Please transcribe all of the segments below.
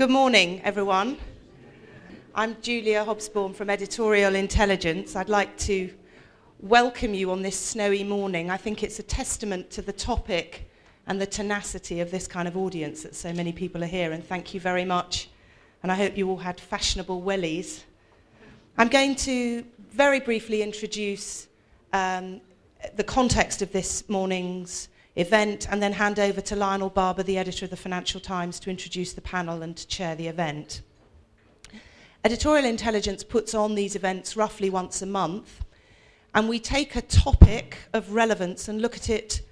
Good morning, everyone. I'm Julia Hobsbawm from Editorial Intelligence. I'd like to welcome you on this snowy morning. I think it's a testament to the topic and the tenacity of this kind of audience that so many people are here, and thank you very much. And I hope you all had fashionable wellies. I'm going to very briefly introduce um, the context of this morning's event and then hand over to Lionel Barber, the editor of the Financial Times, to introduce the panel and to chair the event. Editorial Intelligence puts on these events roughly once a month, and we take a topic of relevance and look at it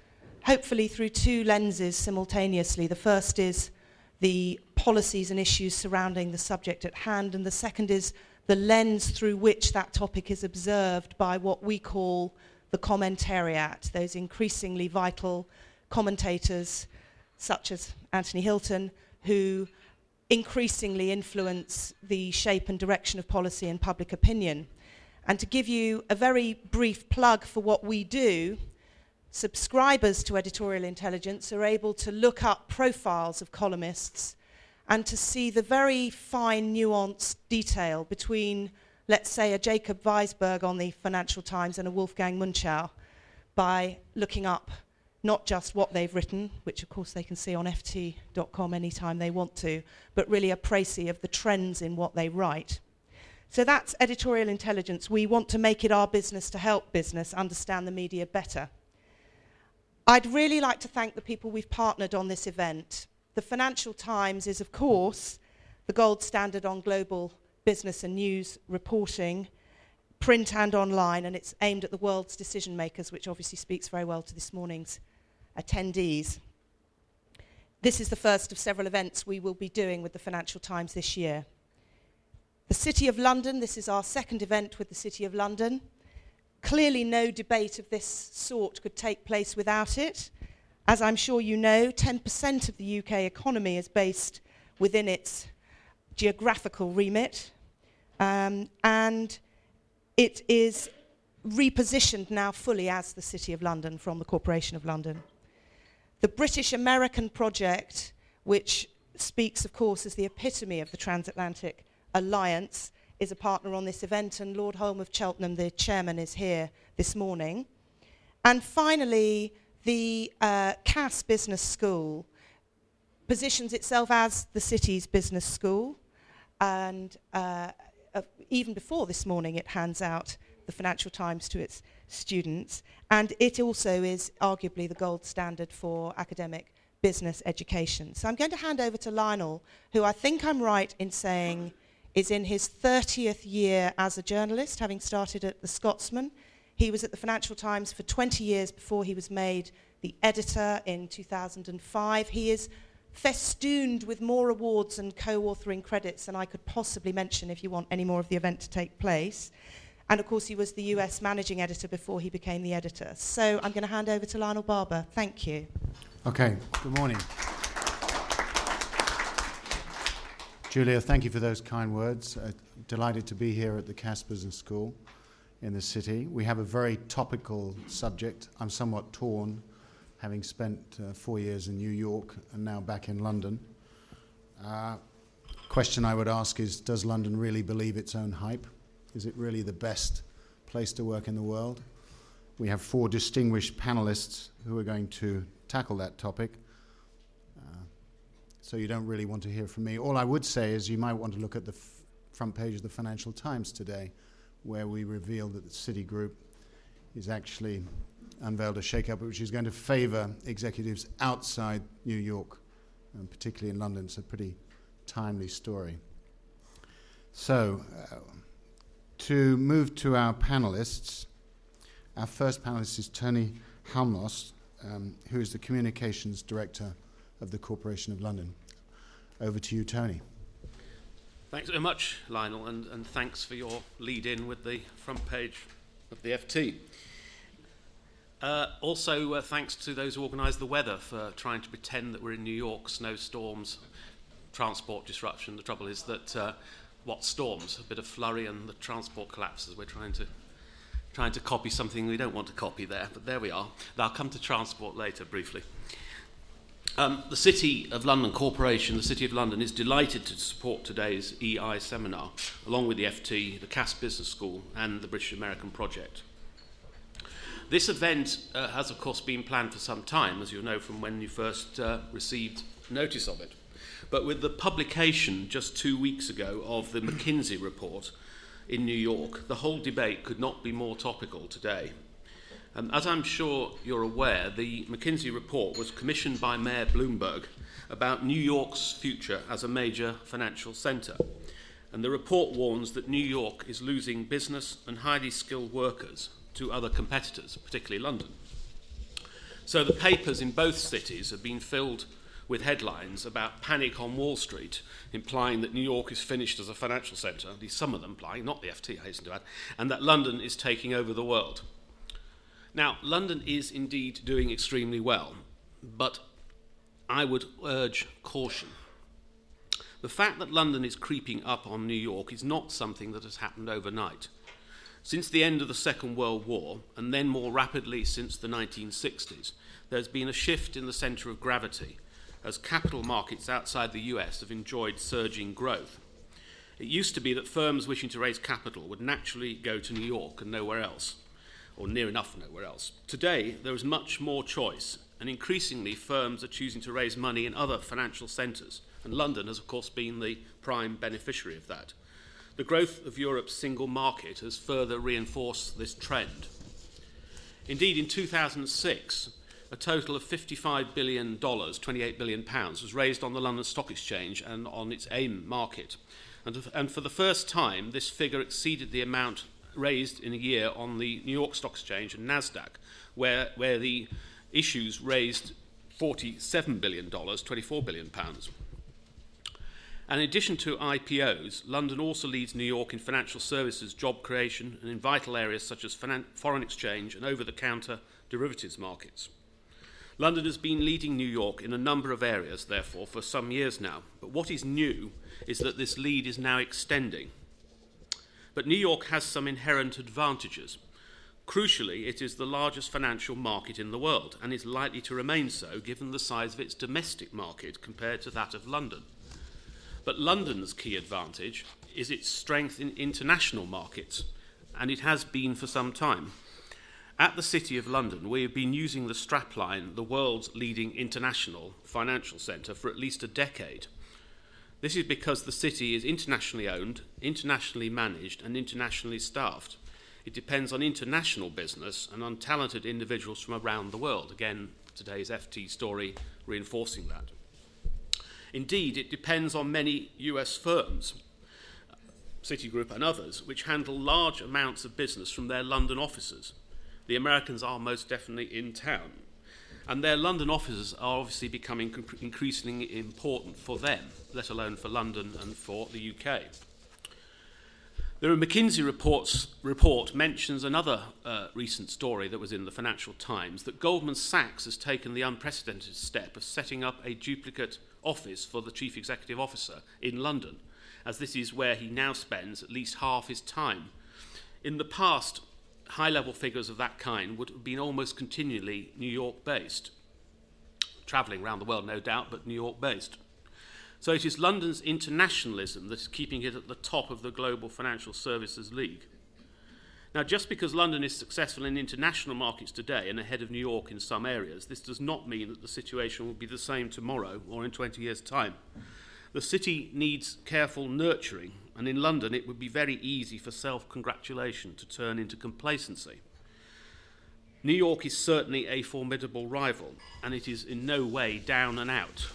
hopefully through two lenses simultaneously. The first is the policies and issues surrounding the subject at hand, and the second is the lens through which that topic is observed by what we call the commentariat, those increasingly vital commentators such as Anthony Hilton, who increasingly influence the shape and direction of policy and public opinion. And to give you a very brief plug for what we do, subscribers to Editorial Intelligence are able to look up profiles of columnists and to see the very fine, nuanced detail between let's say, a Jacob Weisberg on the Financial Times and a Wolfgang Munchau by looking up not just what they've written, which of course they can see on ft.com anytime they want to, but really a précis of the trends in what they write. So that's editorial intelligence. We want to make it our business to help business understand the media better. I'd really like to thank the people we've partnered on this event. The Financial Times is, of course, the gold standard on global business and news reporting, print and online, and it's aimed at the world's decision makers, which obviously speaks very well to this morning's attendees. This is the first of several events we will be doing with the Financial Times this year. The City of London, this is our second event with the City of London. Clearly, no debate of this sort could take place without it. As I'm sure you know, 10% of the UK economy is based within its geographical remit. Um, and it is repositioned now fully as the City of London from the Corporation of London. The British American project, which speaks, of course, as the epitome of the transatlantic alliance, is a partner on this event, and Lord Holme of Cheltenham, the chairman, is here this morning. And finally, the uh, Cass Business School positions itself as the city's business school, and uh, even before this morning, it hands out the Financial Times to its students, and it also is arguably the gold standard for academic business education. So I'm going to hand over to Lionel, who I think I'm right in saying is in his 30th year as a journalist, having started at The Scotsman. He was at the Financial Times for 20 years before he was made the editor in 2005. He is festooned with more awards and co-authoring credits than I could possibly mention if you want any more of the event to take place. And of course, he was the US managing editor before he became the editor. So I'm going to hand over to Lionel Barber. Thank you. Okay, good morning. Julia, thank you for those kind words. Uh, delighted to be here at the Cass Business School in the city. We have a very topical subject. I'm somewhat torn having spent uh, four years in New York and now back in London. Uh, question I would ask is Does London really believe its own hype? Is it really the best place to work in the world? We have four distinguished panelists who are going to tackle that topic. Uh, so you don't really want to hear from me. All I would say is you might want to look at the f- front page of the Financial Times today, where we reveal that the Citigroup is actually unveiled a shake-up which is going to favour executives outside New York, and particularly in London. It's a pretty timely story. So, uh, to move to our panelists, our first panelist is Tony Halmos, um, who is the Communications Director of the Corporation of London. Over to you, Tony. Thanks very much, Lionel, and, and thanks for your lead in with the front page of the FT. Uh, also, uh, thanks to those who organised the weather for trying to pretend that we're in New York, snowstorms, transport disruption. The trouble is that uh, what storms? A bit of flurry and the transport collapses. We're trying to trying to copy something we don't want to copy there, but there we are. I'll come to transport later briefly. Um, the City of London Corporation, the City of London, is delighted to support today's EI seminar, along with the FT, the Cass Business School, and the British American Project. This event uh, has, of course, been planned for some time, as you'll know from when you first uh, received notice of it. But with the publication just two weeks ago of the McKinsey report in New York, the whole debate could not be more topical today. Um, as I'm sure you're aware, the McKinsey report was commissioned by Mayor Bloomberg about New York's future as a major financial centre. And the report warns that New York is losing business and highly skilled workers to other competitors, particularly London. So the papers in both cities have been filled with headlines about panic on Wall Street, implying that New York is finished as a financial centre, at least some of them implying, not the FT, I hasten to add, and that London is taking over the world. Now, London is indeed doing extremely well, but I would urge caution. The fact that London is creeping up on New York is not something that has happened overnight. Since the end of the Second World War, and then more rapidly since the 1960s, there's been a shift in the centre of gravity as capital markets outside the US have enjoyed surging growth. It used to be that firms wishing to raise capital would naturally go to New York and nowhere else or near enough nowhere else. Today, there is much more choice, and increasingly firms are choosing to raise money in other financial centres, and London has, of course, been the prime beneficiary of that. The growth of Europe's single market has further reinforced this trend. Indeed, in 2006, a total of $55 billion, 28 billion pounds, was raised on the London Stock Exchange and on its AIM market. And, and for the first time, this figure exceeded the amount raised in a year on the New York Stock Exchange and NASDAQ, where, where the issues raised $47 billion, 24 billion pounds. And in addition to IPOs, London also leads New York in financial services, job creation, and in vital areas such as foreign exchange and over the counter derivatives markets. London has been leading New York in a number of areas, therefore, for some years now. But what is new is that this lead is now extending. But New York has some inherent advantages. Crucially, it is the largest financial market in the world and is likely to remain so given the size of its domestic market compared to that of London. But London's key advantage is its strength in international markets, and it has been for some time. At the City of London, we have been using the strapline, the world's leading international financial centre, for at least a decade. This is because the city is internationally owned, internationally managed, and internationally staffed. It depends on international business and on talented individuals from around the world. Again, today's FT story reinforcing that. Indeed, it depends on many US firms, Citigroup and others, which handle large amounts of business from their London offices. The Americans are most definitely in town. And their London offices are obviously becoming increasingly important for them, let alone for London and for the UK. The McKinsey reports, report mentions another uh, recent story that was in the Financial Times that Goldman Sachs has taken the unprecedented step of setting up a duplicate office for the chief executive officer in London, as this is where he now spends at least half his time. In the past, high level figures of that kind would have been almost continually New York based. Travelling around the world, no doubt, but New York based. So it is London's internationalism that is keeping it at the top of the global financial services league. Now, just because London is successful in international markets today and ahead of New York in some areas, this does not mean that the situation will be the same tomorrow or in 20 years' time. The city needs careful nurturing and in London, it would be very easy for self congratulation to turn into complacency. New York is certainly a formidable rival, and it is in no way down and out.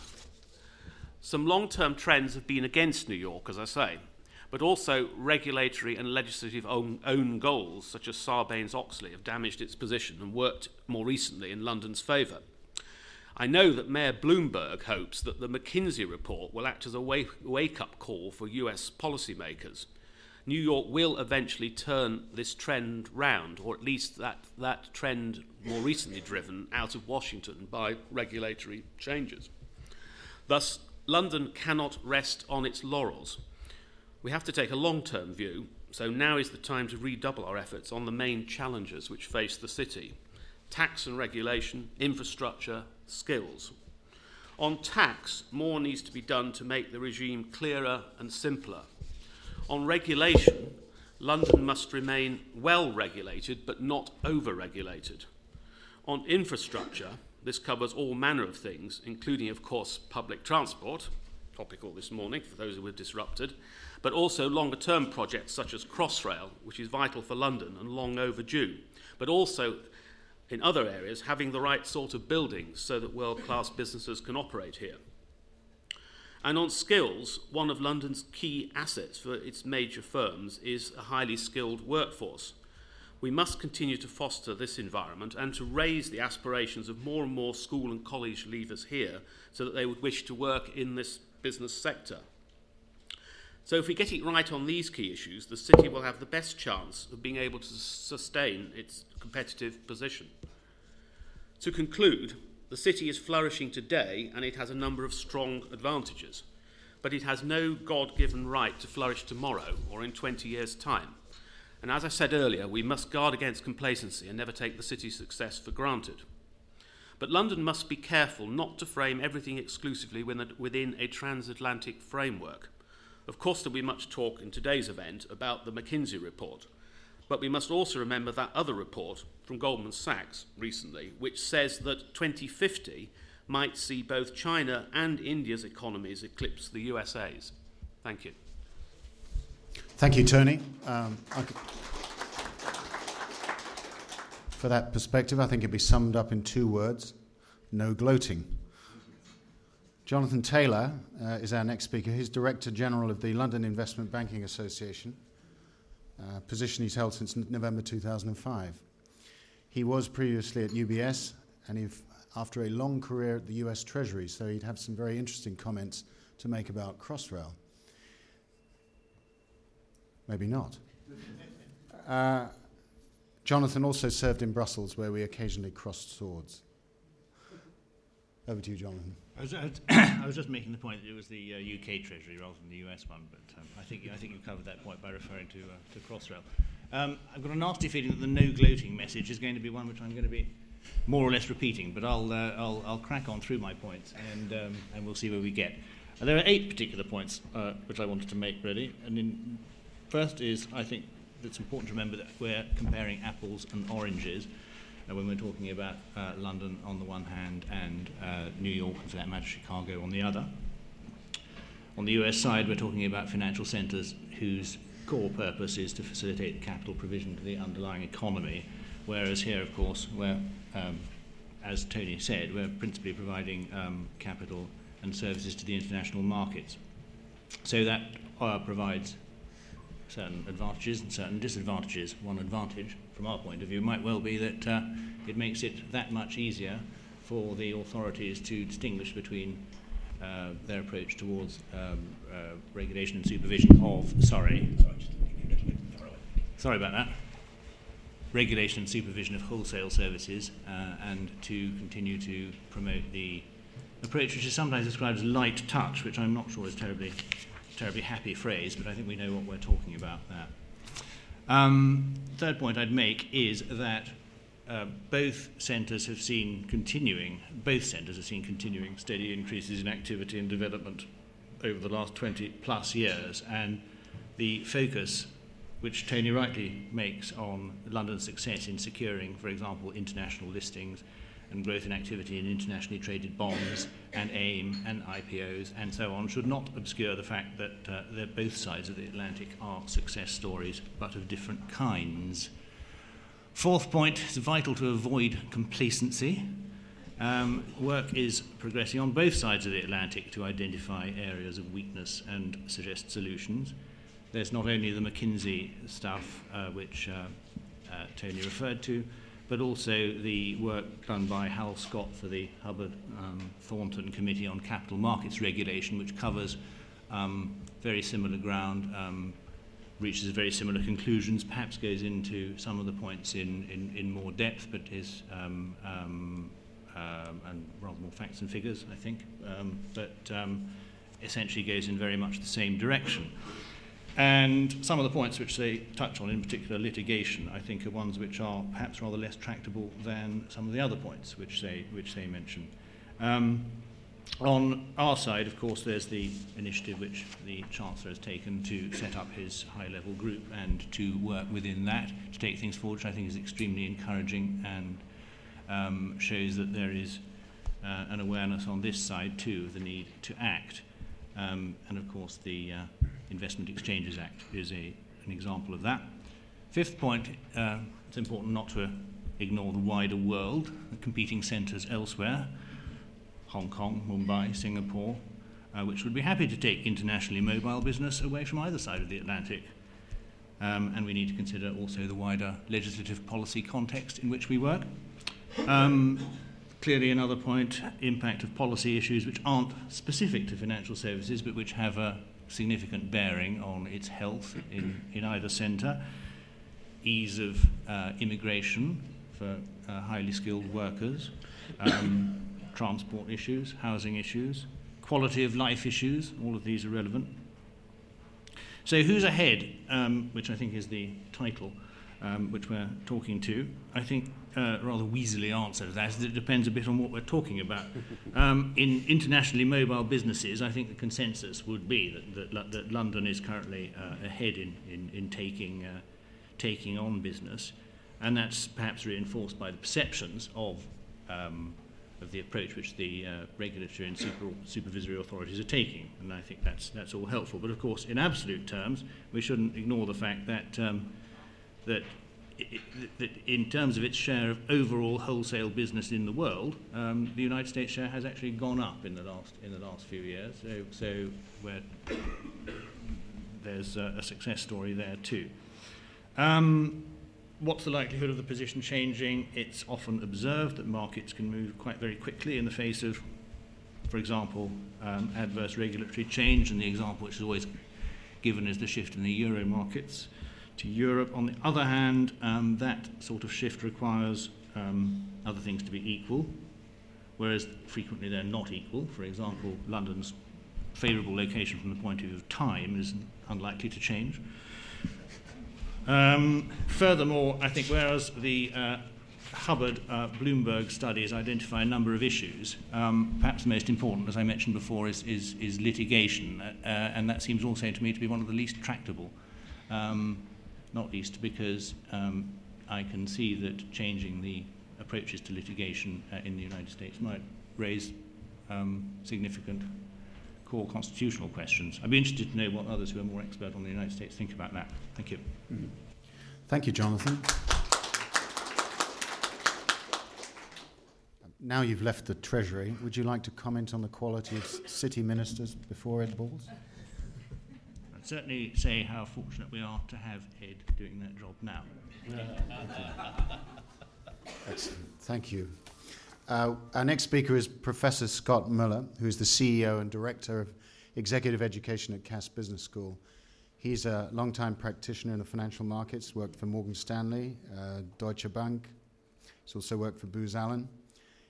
Some long term trends have been against New York, as I say, but also regulatory and legislative own, own goals, such as Sarbanes Oxley, have damaged its position and worked more recently in London's favour. I know that Mayor Bloomberg hopes that the McKinsey report will act as a wake, wake up call for US policymakers. New York will eventually turn this trend round, or at least that, that trend more recently driven out of Washington by regulatory changes. Thus, London cannot rest on its laurels. We have to take a long term view, so now is the time to redouble our efforts on the main challenges which face the city tax and regulation, infrastructure, skills. On tax, more needs to be done to make the regime clearer and simpler. On regulation, London must remain well regulated but not over regulated. On infrastructure, this covers all manner of things, including, of course, public transport, topical this morning for those who were disrupted, but also longer term projects such as Crossrail, which is vital for London and long overdue, but also in other areas having the right sort of buildings so that world class businesses can operate here. And on skills, one of London's key assets for its major firms is a highly skilled workforce. We must continue to foster this environment and to raise the aspirations of more and more school and college leavers here so that they would wish to work in this business sector. So, if we get it right on these key issues, the city will have the best chance of being able to sustain its competitive position. To conclude, the city is flourishing today and it has a number of strong advantages, but it has no God given right to flourish tomorrow or in 20 years' time. And as I said earlier, we must guard against complacency and never take the city's success for granted. But London must be careful not to frame everything exclusively within a transatlantic framework. Of course, there'll be much talk in today's event about the McKinsey report, but we must also remember that other report from Goldman Sachs recently, which says that 2050 might see both China and India's economies eclipse the USA's. Thank you. Thank you, Tony. Um, for that perspective, I think it'd be summed up in two words no gloating. Jonathan Taylor uh, is our next speaker. He's Director General of the London Investment Banking Association, uh, position he's held since November 2005. He was previously at UBS, and he, after a long career at the US Treasury, so he'd have some very interesting comments to make about Crossrail. Maybe not. Uh, Jonathan also served in Brussels, where we occasionally crossed swords. Over to you, Jonathan. I was, I was, just making the point that it was the uh, UK Treasury rather than the US one, but um, I think I think you covered that point by referring to uh, to Crossrail. Um, I've got a nasty feeling that the no gloating message is going to be one which I'm going to be more or less repeating, but I'll uh, I'll, I'll crack on through my points and um, and we'll see where we get. There are eight particular points uh, which I wanted to make ready, and in, first is I think it's important to remember that we're comparing apples and oranges when we're talking about uh, London on the one hand and uh, New York, and for that matter, Chicago on the other. On the US side, we're talking about financial centres whose core purpose is to facilitate capital provision to the underlying economy, whereas here, of course, we're, um, as Tony said, we're principally providing um, capital and services to the international markets. So that uh, provides certain advantages and certain disadvantages. One advantage from our point of view, might well be that uh, it makes it that much easier for the authorities to distinguish between uh, their approach towards um, uh, regulation and supervision of, sorry, sorry about that, regulation and supervision of wholesale services, uh, and to continue to promote the approach which is sometimes described as light touch, which I'm not sure is terribly, terribly happy phrase, but I think we know what we're talking about there. Um, third point I'd make is that uh, both centres have seen continuing, both centres have seen continuing steady increases in activity and development over the last 20 plus years, and the focus which Tony rightly makes on London's success in securing, for example, international listings and growth in activity in internationally traded bonds and AIM and IPOs and so on should not obscure the fact that, uh, both sides of the Atlantic are success stories, but of different kinds. Fourth point it's vital to avoid complacency. Um, work is progressing on both sides of the Atlantic to identify areas of weakness and suggest solutions. There's not only the McKinsey stuff, uh, which uh, uh, Tony referred to, but also the work done by Hal Scott for the Hubbard um, Thornton Committee on Capital Markets Regulation, which covers um, very similar ground, um, reaches very similar conclusions, perhaps goes into some of the points in, in, in more depth, but is um, um, um, and rather more facts and figures, I think, but essentially goes in very much the same direction. And some of the points which they touch on, in particular litigation, I think are ones which are perhaps rather less tractable than some of the other points which they, which they mention. Um, on our side, of course, there's the initiative which the Chancellor has taken to set up his high level group and to work within that to take things forward, which I think is extremely encouraging and um, shows that there is uh, an awareness on this side too of the need to act. Um, and of course, the uh, Investment Exchanges Act is a, an example of that. Fifth point, uh, it's important not to ignore the wider world, the competing centres elsewhere. Hong Kong, Mumbai, Singapore, uh, which would be happy to take internationally mobile business away from either side of the Atlantic. Um, and we need to consider also the wider legislative policy context in which we work. Um, clearly, another point impact of policy issues which aren't specific to financial services but which have a significant bearing on its health in, in either centre. Ease of uh, immigration for uh, highly skilled workers. Um, transport issues, housing issues, quality of life issues, all of these are relevant. So, who's ahead, um, which I think is the title um, which we're talking to? I think uh, rather weaselly answer to that is that it depends a bit on what we're talking about. Um, in internationally mobile businesses, I think the consensus would be that, that, that London is currently uh, ahead in, in, in taking, uh, taking on business, and that's perhaps reinforced by the perceptions of um, of the approach which the uh, regulatory and super, supervisory authorities are taking. And I think that's, that's all helpful. But of course, in absolute terms, we shouldn't ignore the fact that, um, that, it, that in terms of its share of overall wholesale business in the world, um, the United States share has actually gone up in the last, in the last few years. So, so there's a, a success story there too. Um, what's the likelihood of the position changing? It's often observed that markets can move quite very quickly in the face of, for example, um, adverse regulatory change, and the example which is always given is the shift in the euro markets to Europe. On the other hand, um, that sort of shift requires um, other things to be equal, whereas frequently they're not equal. For example, London's favourable location from the point of view of time is unlikely to change. Um, furthermore, I think whereas the uh, Hubbard uh, Bloomberg studies identify a number of issues, um, perhaps the most important, as I mentioned before, is, is, is litigation, uh, and that seems also to me to be one of the least tractable, um, not least because um, I can see that changing the approaches to litigation uh, in the United States might raise um, significant core constitutional questions. I'd be interested to know what others who are more expert on the United States think about that. Thank you. Mm-hmm. Thank you, Jonathan. Now you've left the Treasury, would you like to comment on the quality of city ministers before Ed Balls? Certainly say how fortunate we are to have Ed doing that job now. Excellent. Thank you. Uh, our next speaker is Professor Scott Moeller, who is the CEO and Director of Executive Education at Cass Business School. He's a long-time practitioner in the financial markets, worked for Morgan Stanley, uh, Deutsche Bank. He's also worked for Booz Allen.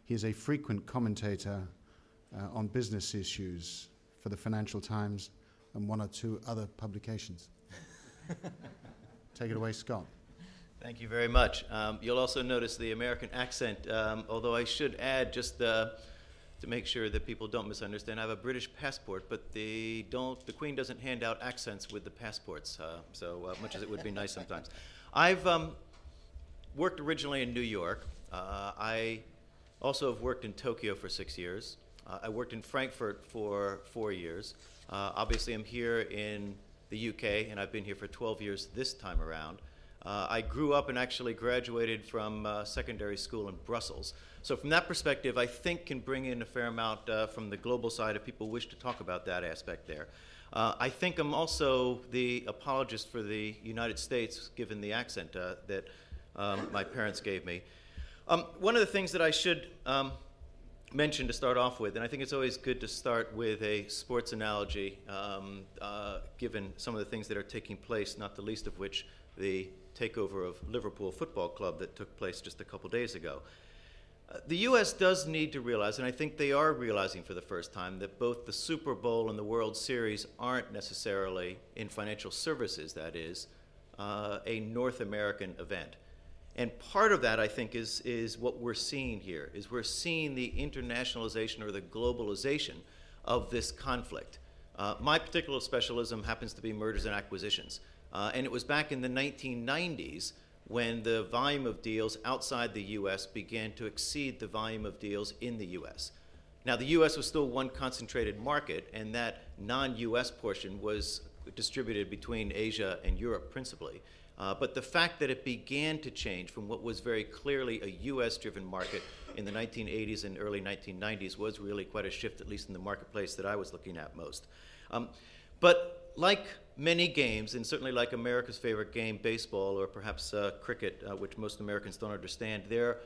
He is a frequent commentator uh, on business issues for the Financial Times and one or two other publications. Take it away, Scott. Thank you very much. Um, you'll also notice the American accent, um, although I should add just to make sure that people don't misunderstand. I have a British passport, but the don't the Queen doesn't hand out accents with the passports, uh, so uh, much as it would be nice sometimes. I've um, worked originally in New York. Uh, I also have worked in Tokyo for six years. Uh, I worked in Frankfurt for four years. Uh, obviously, I'm here in the UK, and I've been here for 12 years this time around. Uh, I grew up and actually graduated from uh, secondary school in Brussels. So, from that perspective, I think can bring in a fair amount uh, from the global side if people wish to talk about that aspect there. Uh, I think I'm also the apologist for the United States, given the accent uh, that um, my parents gave me. Um, one of the things that I should um, mention to start off with, and I think it's always good to start with a sports analogy, um, uh, given some of the things that are taking place, not the least of which the takeover of Liverpool Football Club that took place just a couple days ago. Uh, the U.S. does need to realize, and I think they are realizing for the first time, that both the Super Bowl and the World Series aren't necessarily, in financial services, that is, uh, a North American event. And part of that, I think, is, is what we're seeing here, is we're seeing the internationalization or the globalization of this conflict. Uh, my particular specialism happens to be mergers and acquisitions. Uh, and it was back in the 1990s when the volume of deals outside the U.S. began to exceed the volume of deals in the U.S. Now, the U.S. was still one concentrated market, and that non U.S. portion was distributed between Asia and Europe principally. Uh, but the fact that it began to change from what was very clearly a US driven market in the 1980s and early 1990s was really quite a shift, at least in the marketplace that I was looking at most. Um, but like many games, and certainly like America's favorite game, baseball, or perhaps uh, cricket, uh, which most Americans don't understand, there,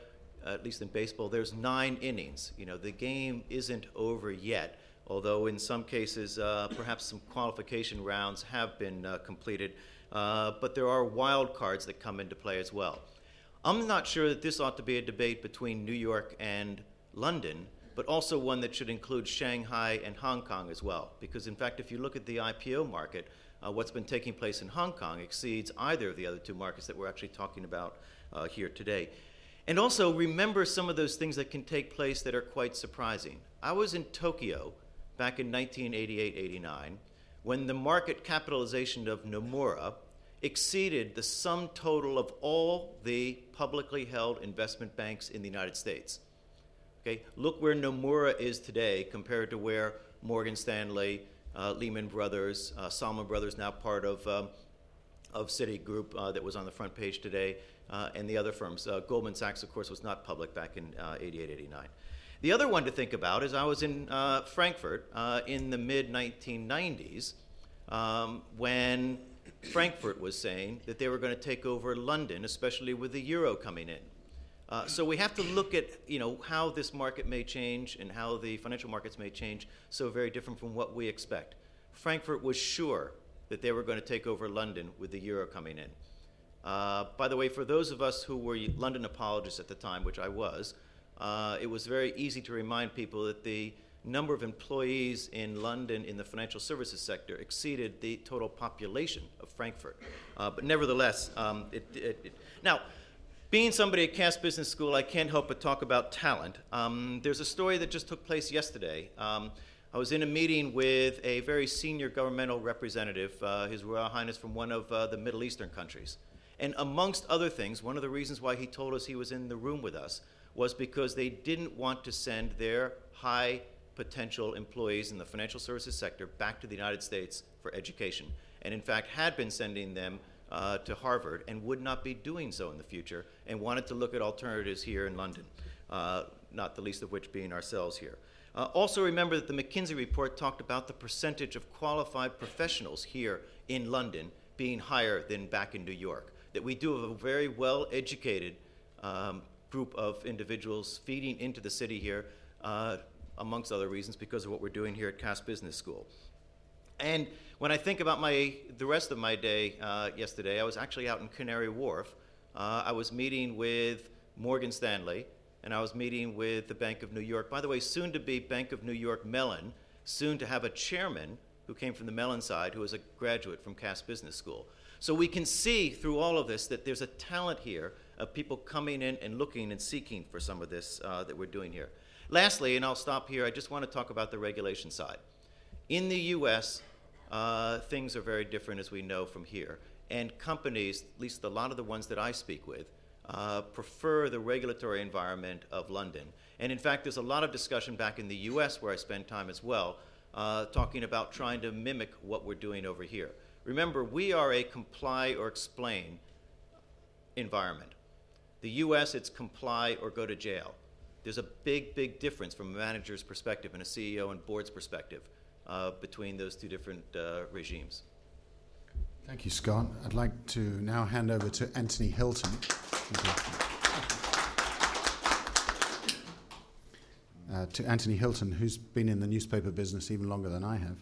uh, at least in baseball, there's nine innings. You know, the game isn't over yet, although in some cases, uh, perhaps some qualification rounds have been uh, completed uh, but there are wild cards that come into play as well. I'm not sure that this ought to be a debate between New York and London, but also one that should include Shanghai and Hong Kong as well. Because, in fact, if you look at the IPO market, uh, what's been taking place in Hong Kong exceeds either of the other two markets that we're actually talking about uh, here today. And also remember some of those things that can take place that are quite surprising. I was in Tokyo back in 1988 89 when the market capitalization of Nomura exceeded the sum total of all the publicly held investment banks in the United States. Okay, look where Nomura is today compared to where Morgan Stanley, uh, Lehman Brothers, uh, Salomon Brothers, now part of, um, of Citigroup, uh, that was on the front page today, uh, and the other firms. Uh, Goldman Sachs, of course, was not public back in uh, 88, 89. The other one to think about is I was in uh, Frankfurt uh, in the mid 1990s um, when Frankfurt was saying that they were going to take over London, especially with the euro coming in. Uh, so we have to look at you know how this market may change and how the financial markets may change so very different from what we expect. Frankfurt was sure that they were going to take over London with the euro coming in. Uh, by the way, for those of us who were London apologists at the time, which I was, uh, it was very easy to remind people that the number of employees in London in the financial services sector exceeded the total population of Frankfurt. Uh, but nevertheless, um, it, it, it, now, being somebody at Cass Business School, I can't help but talk about talent. Um, there's a story that just took place yesterday. Um, I was in a meeting with a very senior governmental representative, uh, His Royal Highness from one of uh, the Middle Eastern countries. And amongst other things, one of the reasons why he told us he was in the room with us was because they didn't want to send their high potential employees in the financial services sector back to the United States for education, and in fact had been sending them uh, to Harvard and would not be doing so in the future, and wanted to look at alternatives here in London, uh, not the least of which being ourselves here. Uh, also, remember that the McKinsey report talked about the percentage of qualified professionals here in London being higher than back in New York. That we do have a very well educated um, group of individuals feeding into the city here, uh, amongst other reasons, because of what we're doing here at Cass Business School. And when I think about my, the rest of my day uh, yesterday, I was actually out in Canary Wharf. Uh, I was meeting with Morgan Stanley, and I was meeting with the Bank of New York. By the way, soon to be Bank of New York Mellon, soon to have a chairman who came from the Mellon side, who is a graduate from Cass Business School. So we can see through all of this that there's a talent here of people coming in and looking and seeking for some of this uh, that we're doing here. Lastly, and I'll stop here, I just want to talk about the regulation side. In the US, uh, things are very different as we know from here. And companies, at least a lot of the ones that I speak with, uh, prefer the regulatory environment of London. And in fact, there's a lot of discussion back in the US where I spend time as well, uh, talking about trying to mimic what we're doing over here. Remember, we are a comply or explain environment. The US, it's comply or go to jail. There's a big, big difference from a manager's perspective and a CEO and board's perspective uh, between those two different uh, regimes. Thank you, Scott. I'd like to now hand over to Anthony Hilton. Uh, to Anthony Hilton, who's been in the newspaper business even longer than I have.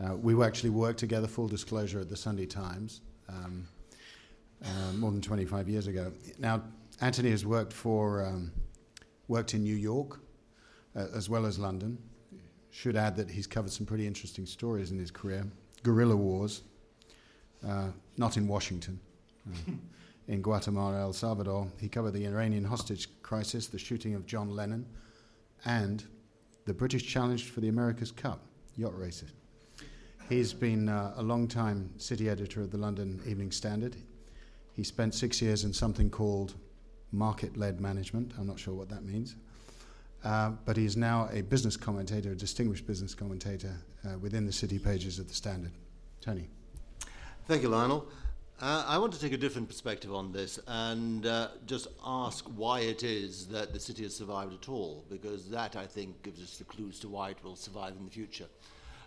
Uh, we actually worked together, full disclosure, at the Sunday Times um, uh, more than 25 years ago. Now, Anthony has worked for um, worked in New York uh, as well as London. Should add that he's covered some pretty interesting stories in his career. Guerrilla wars, uh, not in Washington. Uh, in Guatemala, El Salvador. He covered the Iranian hostage crisis, the shooting of John Lennon, and the British challenge for the America's Cup, yacht races. He's been uh, a long time city editor of the London Evening Standard. He spent six years in something called market led management. I'm not sure what that means. Uh, but he's now a business commentator, a distinguished business commentator uh, within the city pages of the Standard. Tony. Thank you, Lionel. Uh, I want to take a different perspective on this and uh, just ask why it is that the city has survived at all, because that, I think, gives us the clues to why it will survive in the future.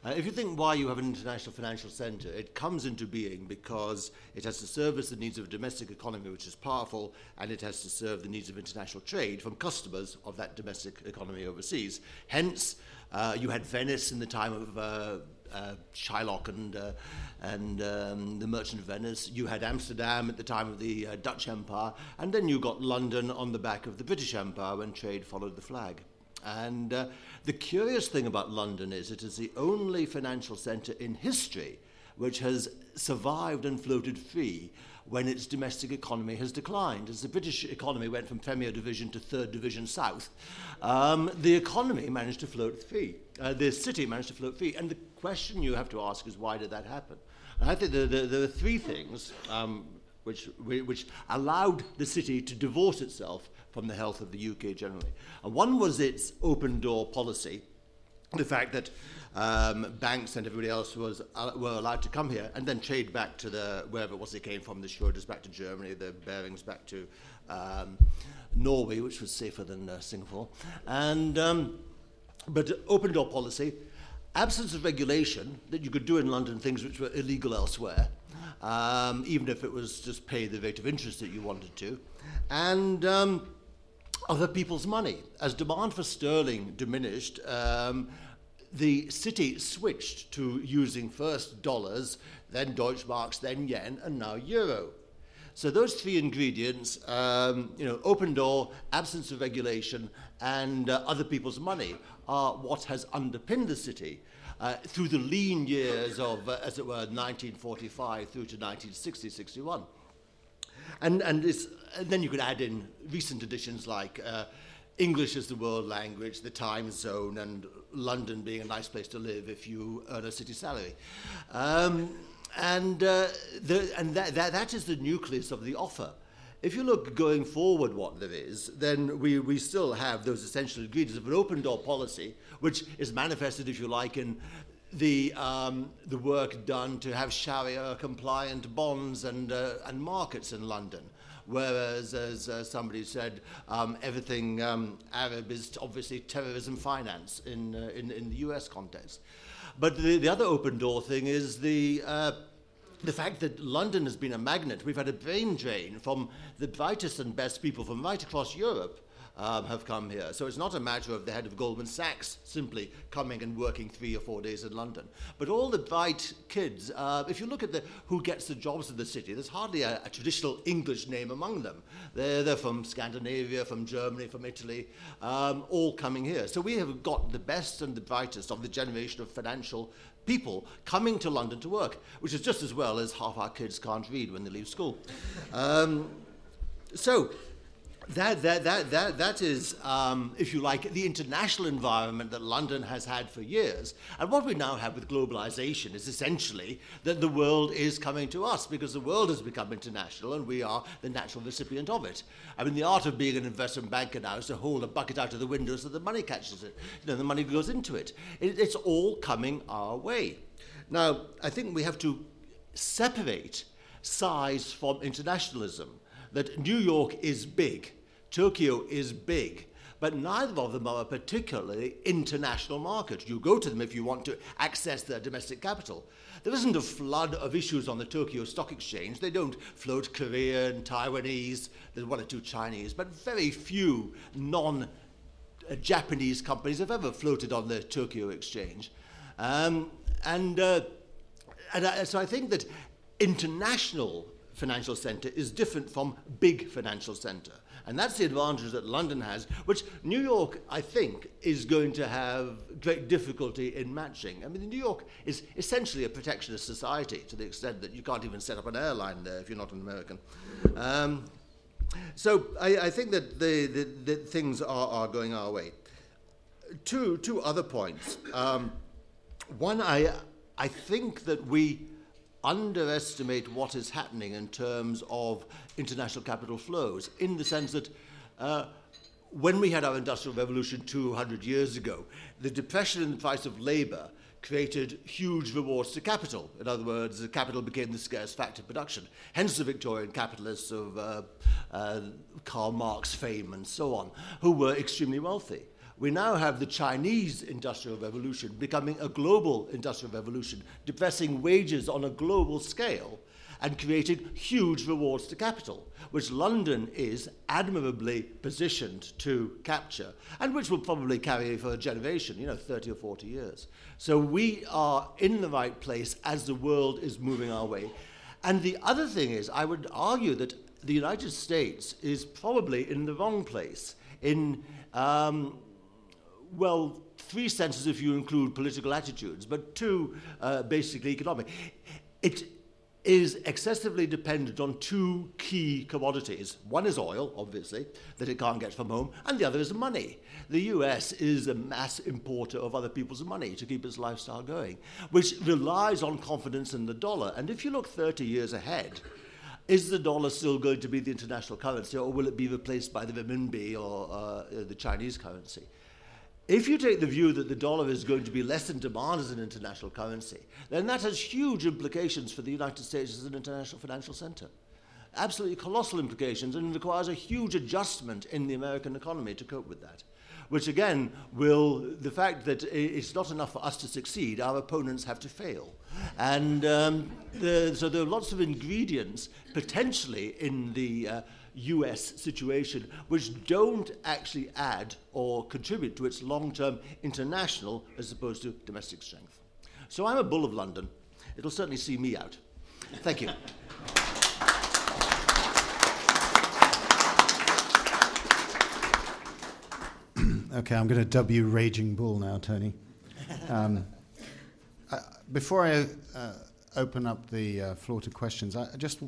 Uh, if you think why you have an international financial centre, it comes into being because it has to service the needs of a domestic economy which is powerful and it has to serve the needs of international trade from customers of that domestic economy overseas. Hence, uh, you had Venice in the time of uh, uh, Shylock and, uh, and um, the Merchant of Venice. You had Amsterdam at the time of the uh, Dutch Empire, and then you got London on the back of the British Empire when trade followed the flag. And uh, the curious thing about London is it is the only financial centre in history which has survived and floated free when its domestic economy has declined. As the British economy went from Premier Division to Third Division South, um, the economy managed to float free. Uh, the city managed to float free. And the question you have to ask is why did that happen? And I think there, there, there are three things um, which, which allowed the city to divorce itself from the health of the UK generally. And one was its open door policy, the fact that um, banks and everybody else was, uh, were allowed to come here and then trade back to the wherever it was they came from, the Schroders back to Germany, the Barings back to um, Norway, which was safer than uh, Singapore. And, um, but open door policy, absence of regulation, that you could do in London things which were illegal elsewhere, um, even if it was just pay the rate of interest that you wanted to, and um, other people's money. As demand for sterling diminished, um, the city switched to using first dollars, then Deutschmarks, then yen, and now euro. So those three ingredients, um, you know, open door, absence of regulation, and uh, other people's money, are what has underpinned the city uh, through the lean years of, uh, as it were, 1945 through to 1960, 61. And, and, and then you could add in recent additions like uh, English as the world language, the time zone, and London being a nice place to live if you earn a city salary. Um, and uh, the, and that, that, that is the nucleus of the offer. If you look going forward what there is, then we, we still have those essential ingredients of an open door policy, which is manifested, if you like, in the, um, the work done to have Sharia compliant bonds and, uh, and markets in London. Whereas, as uh, somebody said, um, everything um, Arab is obviously terrorism finance in, uh, in, in the US context. But the, the other open door thing is the, uh, the fact that London has been a magnet. We've had a brain drain from the brightest and best people from right across Europe um, have come here. So it's not a matter of the head of Goldman Sachs simply coming and working three or four days in London. But all the bright kids, uh, if you look at the, who gets the jobs in the city, there's hardly a, a traditional English name among them. They're, they're from Scandinavia, from Germany, from Italy, um, all coming here. So we have got the best and the brightest of the generation of financial people coming to London to work, which is just as well as half our kids can't read when they leave school. Um, so that, that, that, that, that is, um, if you like, the international environment that London has had for years. And what we now have with globalization is essentially that the world is coming to us because the world has become international and we are the natural recipient of it. I mean, the art of being an investment banker now is to hold a bucket out of the window so the money catches it. You know, the money goes into it. it it's all coming our way. Now, I think we have to separate size from internationalism. That New York is big Tokyo is big, but neither of them are particularly international market. You go to them if you want to access their domestic capital. There isn't a flood of issues on the Tokyo Stock Exchange. They don't float Korean, Taiwanese, there's one or two Chinese, but very few non Japanese companies have ever floated on the Tokyo Exchange. Um, and, uh, and I, so I think that international financial center is different from big financial center. And that's the advantage that London has, which New York, I think, is going to have great difficulty in matching. I mean, New York is essentially a protectionist society to the extent that you can't even set up an airline there if you're not an American. Um, so I, I, think that the, the, the things are, are, going our way. Two, two other points. Um, one, I, I think that we underestimate what is happening in terms of international capital flows, in the sense that uh, when we had our industrial revolution 200 years ago, the depression in the price of labor created huge rewards to capital. In other words, the capital became the scarce factor of production. Hence the Victorian capitalists of uh, uh, Karl Marx fame and so on, who were extremely wealthy. We now have the Chinese industrial revolution becoming a global industrial revolution, depressing wages on a global scale and creating huge rewards to capital, which London is admirably positioned to capture, and which will probably carry for a generation, you know, 30 or 40 years. So we are in the right place as the world is moving our way. And the other thing is, I would argue that the United States is probably in the wrong place in um, well, three senses if you include political attitudes, but two uh, basically economic. It is excessively dependent on two key commodities. One is oil, obviously, that it can't get from home, and the other is money. The US is a mass importer of other people's money to keep its lifestyle going, which relies on confidence in the dollar. And if you look 30 years ahead, is the dollar still going to be the international currency, or will it be replaced by the renminbi or uh, the Chinese currency? If you take the view that the dollar is going to be less in demand as an international currency, then that has huge implications for the United States as an international financial center. Absolutely colossal implications and requires a huge adjustment in the American economy to cope with that. Which again will, the fact that it's not enough for us to succeed, our opponents have to fail. And um, the, so there are lots of ingredients potentially in the uh, US situation, which don't actually add or contribute to its long term international as opposed to domestic strength. So I'm a bull of London. It'll certainly see me out. Thank you. okay, I'm going to you Raging Bull now, Tony. Um, uh, before I uh, open up the uh, floor to questions, I just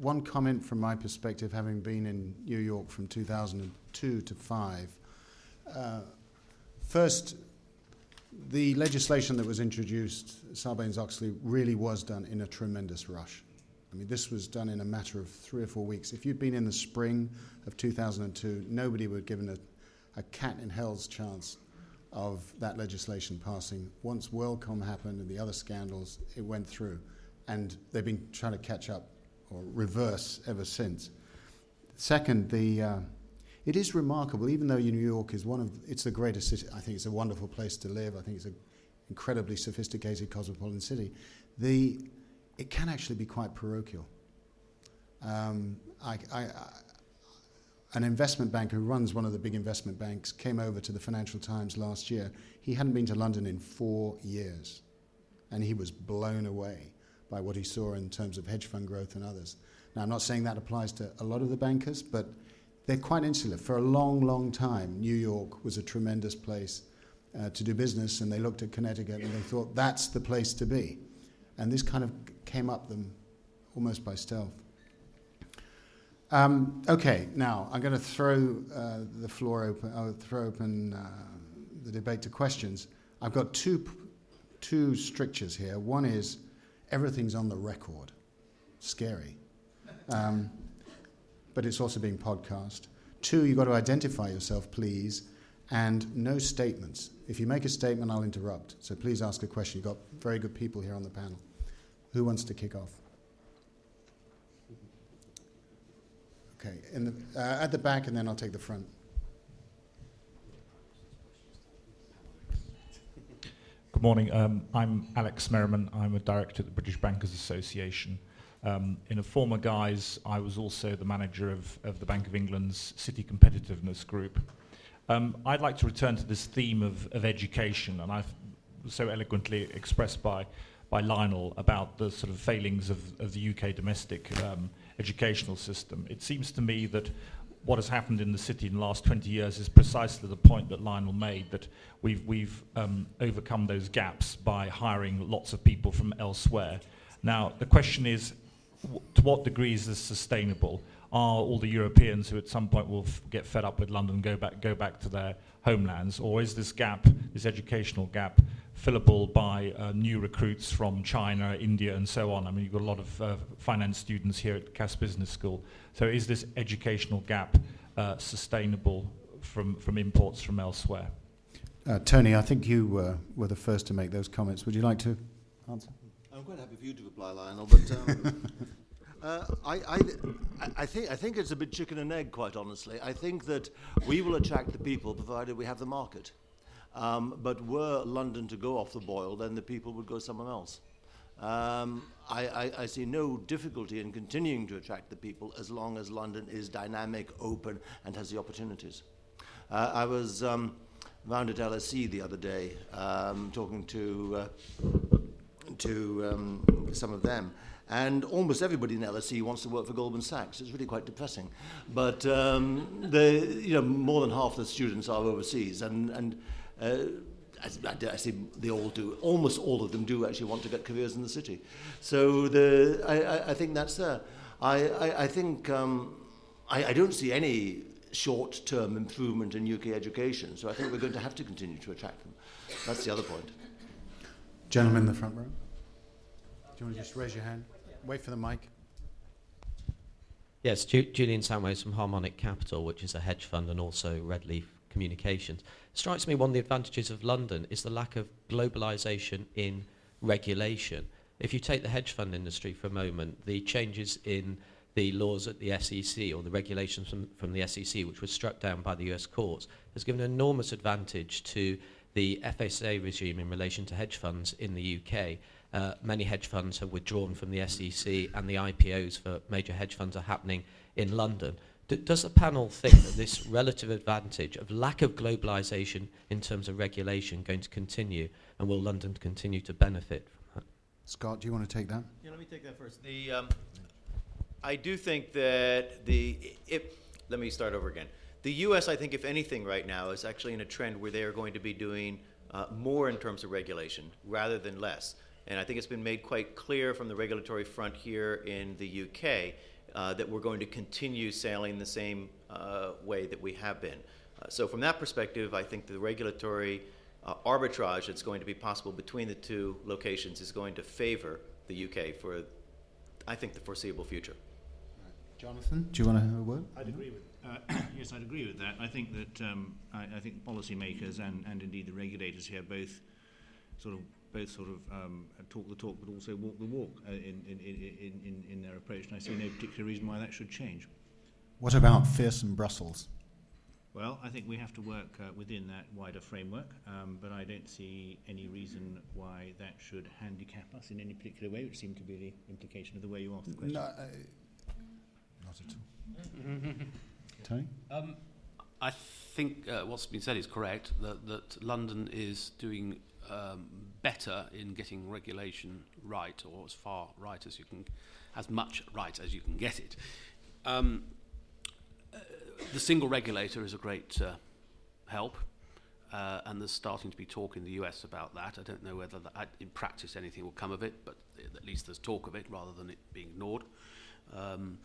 one comment from my perspective, having been in New York from 2002 to 5. Uh, first, the legislation that was introduced, Sarbanes Oxley, really was done in a tremendous rush. I mean, this was done in a matter of three or four weeks. If you'd been in the spring of 2002, nobody would have given a, a cat in hell's chance of that legislation passing. Once WorldCom happened and the other scandals, it went through. And they've been trying to catch up or reverse ever since. Second, the, uh, it is remarkable, even though New York is one of, it's the greatest city, I think it's a wonderful place to live, I think it's an incredibly sophisticated cosmopolitan city, the, it can actually be quite parochial. Um, I, I, I, an investment banker who runs one of the big investment banks came over to the Financial Times last year. He hadn't been to London in four years, and he was blown away by what he saw in terms of hedge fund growth and others. Now, I'm not saying that applies to a lot of the bankers, but they're quite insular. For a long, long time, New York was a tremendous place uh, to do business, and they looked at Connecticut and they thought that's the place to be. And this kind of came up them almost by stealth. Um, okay, now I'm going to throw uh, the floor open, I'll throw open uh, the debate to questions. I've got two, two strictures here. One is everything's on the record. Scary. Um, but it's also being podcast. Two, you've got to identify yourself, please, and no statements. If you make a statement, I'll interrupt. So please ask a question. You've got very good people here on the panel. Who wants to kick off? Okay, the, uh, at the back, and then I'll take the front. Good morning. Um, I'm Alex Merriman. I'm a director at the British Bankers Association. Um, in a former guise, I was also the manager of, of the Bank of England's City Competitiveness Group. Um, I'd like to return to this theme of, of education, and I've so eloquently expressed by, by Lionel about the sort of failings of, of the UK domestic um, educational system. It seems to me that what has happened in the city in the last 20 years is precisely the point that Lionel made, that we've, we've um, overcome those gaps by hiring lots of people from elsewhere. Now, the question is, to what degree is this sustainable? Are all the Europeans who at some point will f- get fed up with London go back, go back to their homelands, or is this gap, this educational gap, fillable by uh, new recruits from China, India, and so on? I mean, you've got a lot of uh, finance students here at Cass Business School. So is this educational gap uh, sustainable from, from imports from elsewhere? Uh, Tony, I think you uh, were the first to make those comments. Would you like to answer? I'm quite happy for you to reply, Lionel, but um, uh, I, I, I, think, I think it's a bit chicken and egg, quite honestly. I think that we will attract the people provided we have the market. Um, but were London to go off the boil, then the people would go somewhere else. Um, I, I, I see no difficulty in continuing to attract the people as long as London is dynamic, open, and has the opportunities. Uh, I was um, round at LSE the other day um, talking to, uh, to um, some of them. And almost everybody in LSE wants to work for Goldman Sachs. It's really quite depressing. But um, you know, more than half the students are overseas. And, and uh, I, I say they all do. Almost all of them do actually want to get careers in the city. So the, I, I, I think that's there. I, I, I think um, I, I don't see any short-term improvement in UK education. So I think we're going to have to continue to attract them. That's the other point. Gentleman in the front row. Do you want to just raise your hand? Wait for the mic. Yes, Ju- Julian Samways from Harmonic Capital, which is a hedge fund and also Redleaf Communications. Strikes me one of the advantages of London is the lack of globalization in regulation. If you take the hedge fund industry for a moment, the changes in the laws at the SEC or the regulations from, from the SEC, which was struck down by the US courts, has given an enormous advantage to the FSA regime in relation to hedge funds in the UK. Uh, many hedge funds have withdrawn from the SEC, and the IPOs for major hedge funds are happening in London. D- does the panel think that this relative advantage of lack of globalisation in terms of regulation going to continue, and will London continue to benefit from that? Scott, do you want to take that? Yeah, let me take that first. The, um, I do think that the, if, let me start over again. The U.S., I think, if anything, right now is actually in a trend where they are going to be doing uh, more in terms of regulation rather than less. And I think it's been made quite clear from the regulatory front here in the UK uh, that we're going to continue sailing the same uh, way that we have been. Uh, so, from that perspective, I think the regulatory uh, arbitrage that's going to be possible between the two locations is going to favor the UK for, I think, the foreseeable future. Jonathan, do you want to have a word? I'd agree with. Uh, yes, I'd agree with that. I think that um, I, I think policymakers and, and indeed the regulators here both sort of both sort of um, talk the talk, but also walk the walk uh, in, in, in, in, in their approach. And I see no particular reason why that should change. What about fearsome Brussels? Well, I think we have to work uh, within that wider framework, um, but I don't see any reason why that should handicap us in any particular way, which seemed to be the implication of the way you asked the question. No, uh, not at all. Tony? Um, I think uh, what's been said is correct, that, that London is doing um, better in getting regulation right, or as far right as you can, as much right as you can get it. Um, uh, the single regulator is a great uh, help, uh, and there's starting to be talk in the US about that. I don't know whether that, in practice anything will come of it, but at least there's talk of it rather than it being ignored. Um,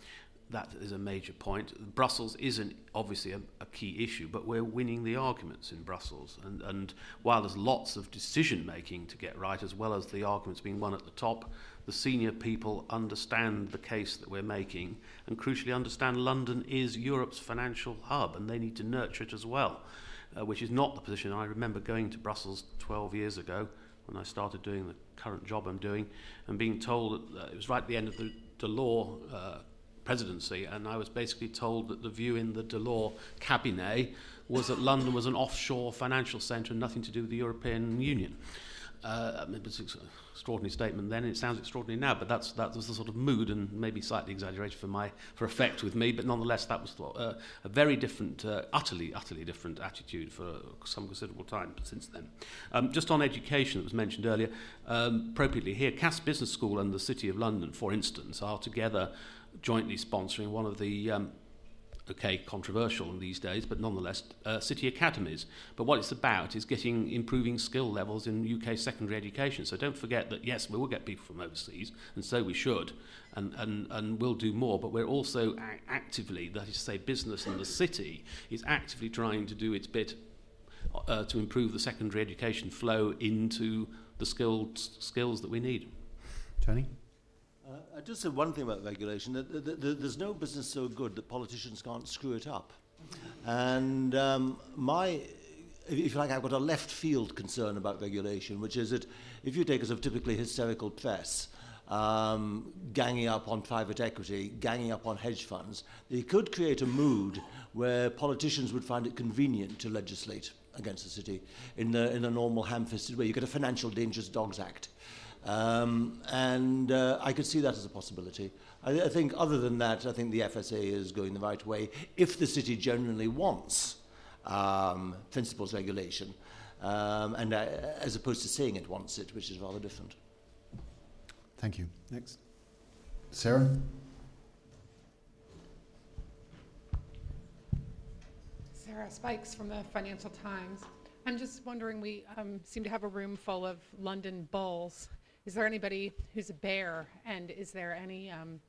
that is a major point. Brussels isn't obviously a, a key issue, but we're winning the arguments in Brussels. And, and while there's lots of decision making to get right, as well as the arguments being won at the top, the senior people understand the case that we're making and crucially understand London is Europe's financial hub and they need to nurture it as well, uh, which is not the position. I remember going to Brussels 12 years ago when I started doing the current job I'm doing and being told that uh, it was right at the end of the, the Delors. Uh, presidency, and I was basically told that the view in the Delors cabinet was that London was an offshore financial centre and nothing to do with the European Union. Uh, it was an extraordinary statement then, and it sounds extraordinary now, but that's, that was the sort of mood, and maybe slightly exaggerated for, my, for effect with me, but nonetheless, that was uh, a very different, uh, utterly, utterly different attitude for some considerable time since then. Um, just on education that was mentioned earlier, um, appropriately here, Cass Business School and the City of London, for instance, are together jointly sponsoring one of the um, okay, controversial in these days, but nonetheless, uh, city academies. But what it's about is getting improving skill levels in UK secondary education. So don't forget that, yes, we will get people from overseas, and so we should, and, and, and we'll do more, but we're also a- actively, that is to say, business and the city is actively trying to do its bit uh, to improve the secondary education flow into the skilled skills that we need. Tony? Uh, I just say one thing about regulation. That, that, that there's no business so good that politicians can't screw it up. And um, my, if you like, I've got a left field concern about regulation, which is that if you take a sort of typically hysterical press, um, ganging up on private equity, ganging up on hedge funds, they could create a mood where politicians would find it convenient to legislate against the city in the, in a normal ham-fisted way. You get a Financial Dangerous Dogs Act. Um, and uh, I could see that as a possibility. I, I think, other than that, I think the FSA is going the right way if the city genuinely wants um, principles regulation, um, and uh, as opposed to saying it wants it, which is rather different. Thank you. Next. Sarah? Sarah Spikes from the Financial Times. I'm just wondering, we um, seem to have a room full of London bulls. Is there anybody who's a bear, and is there any um,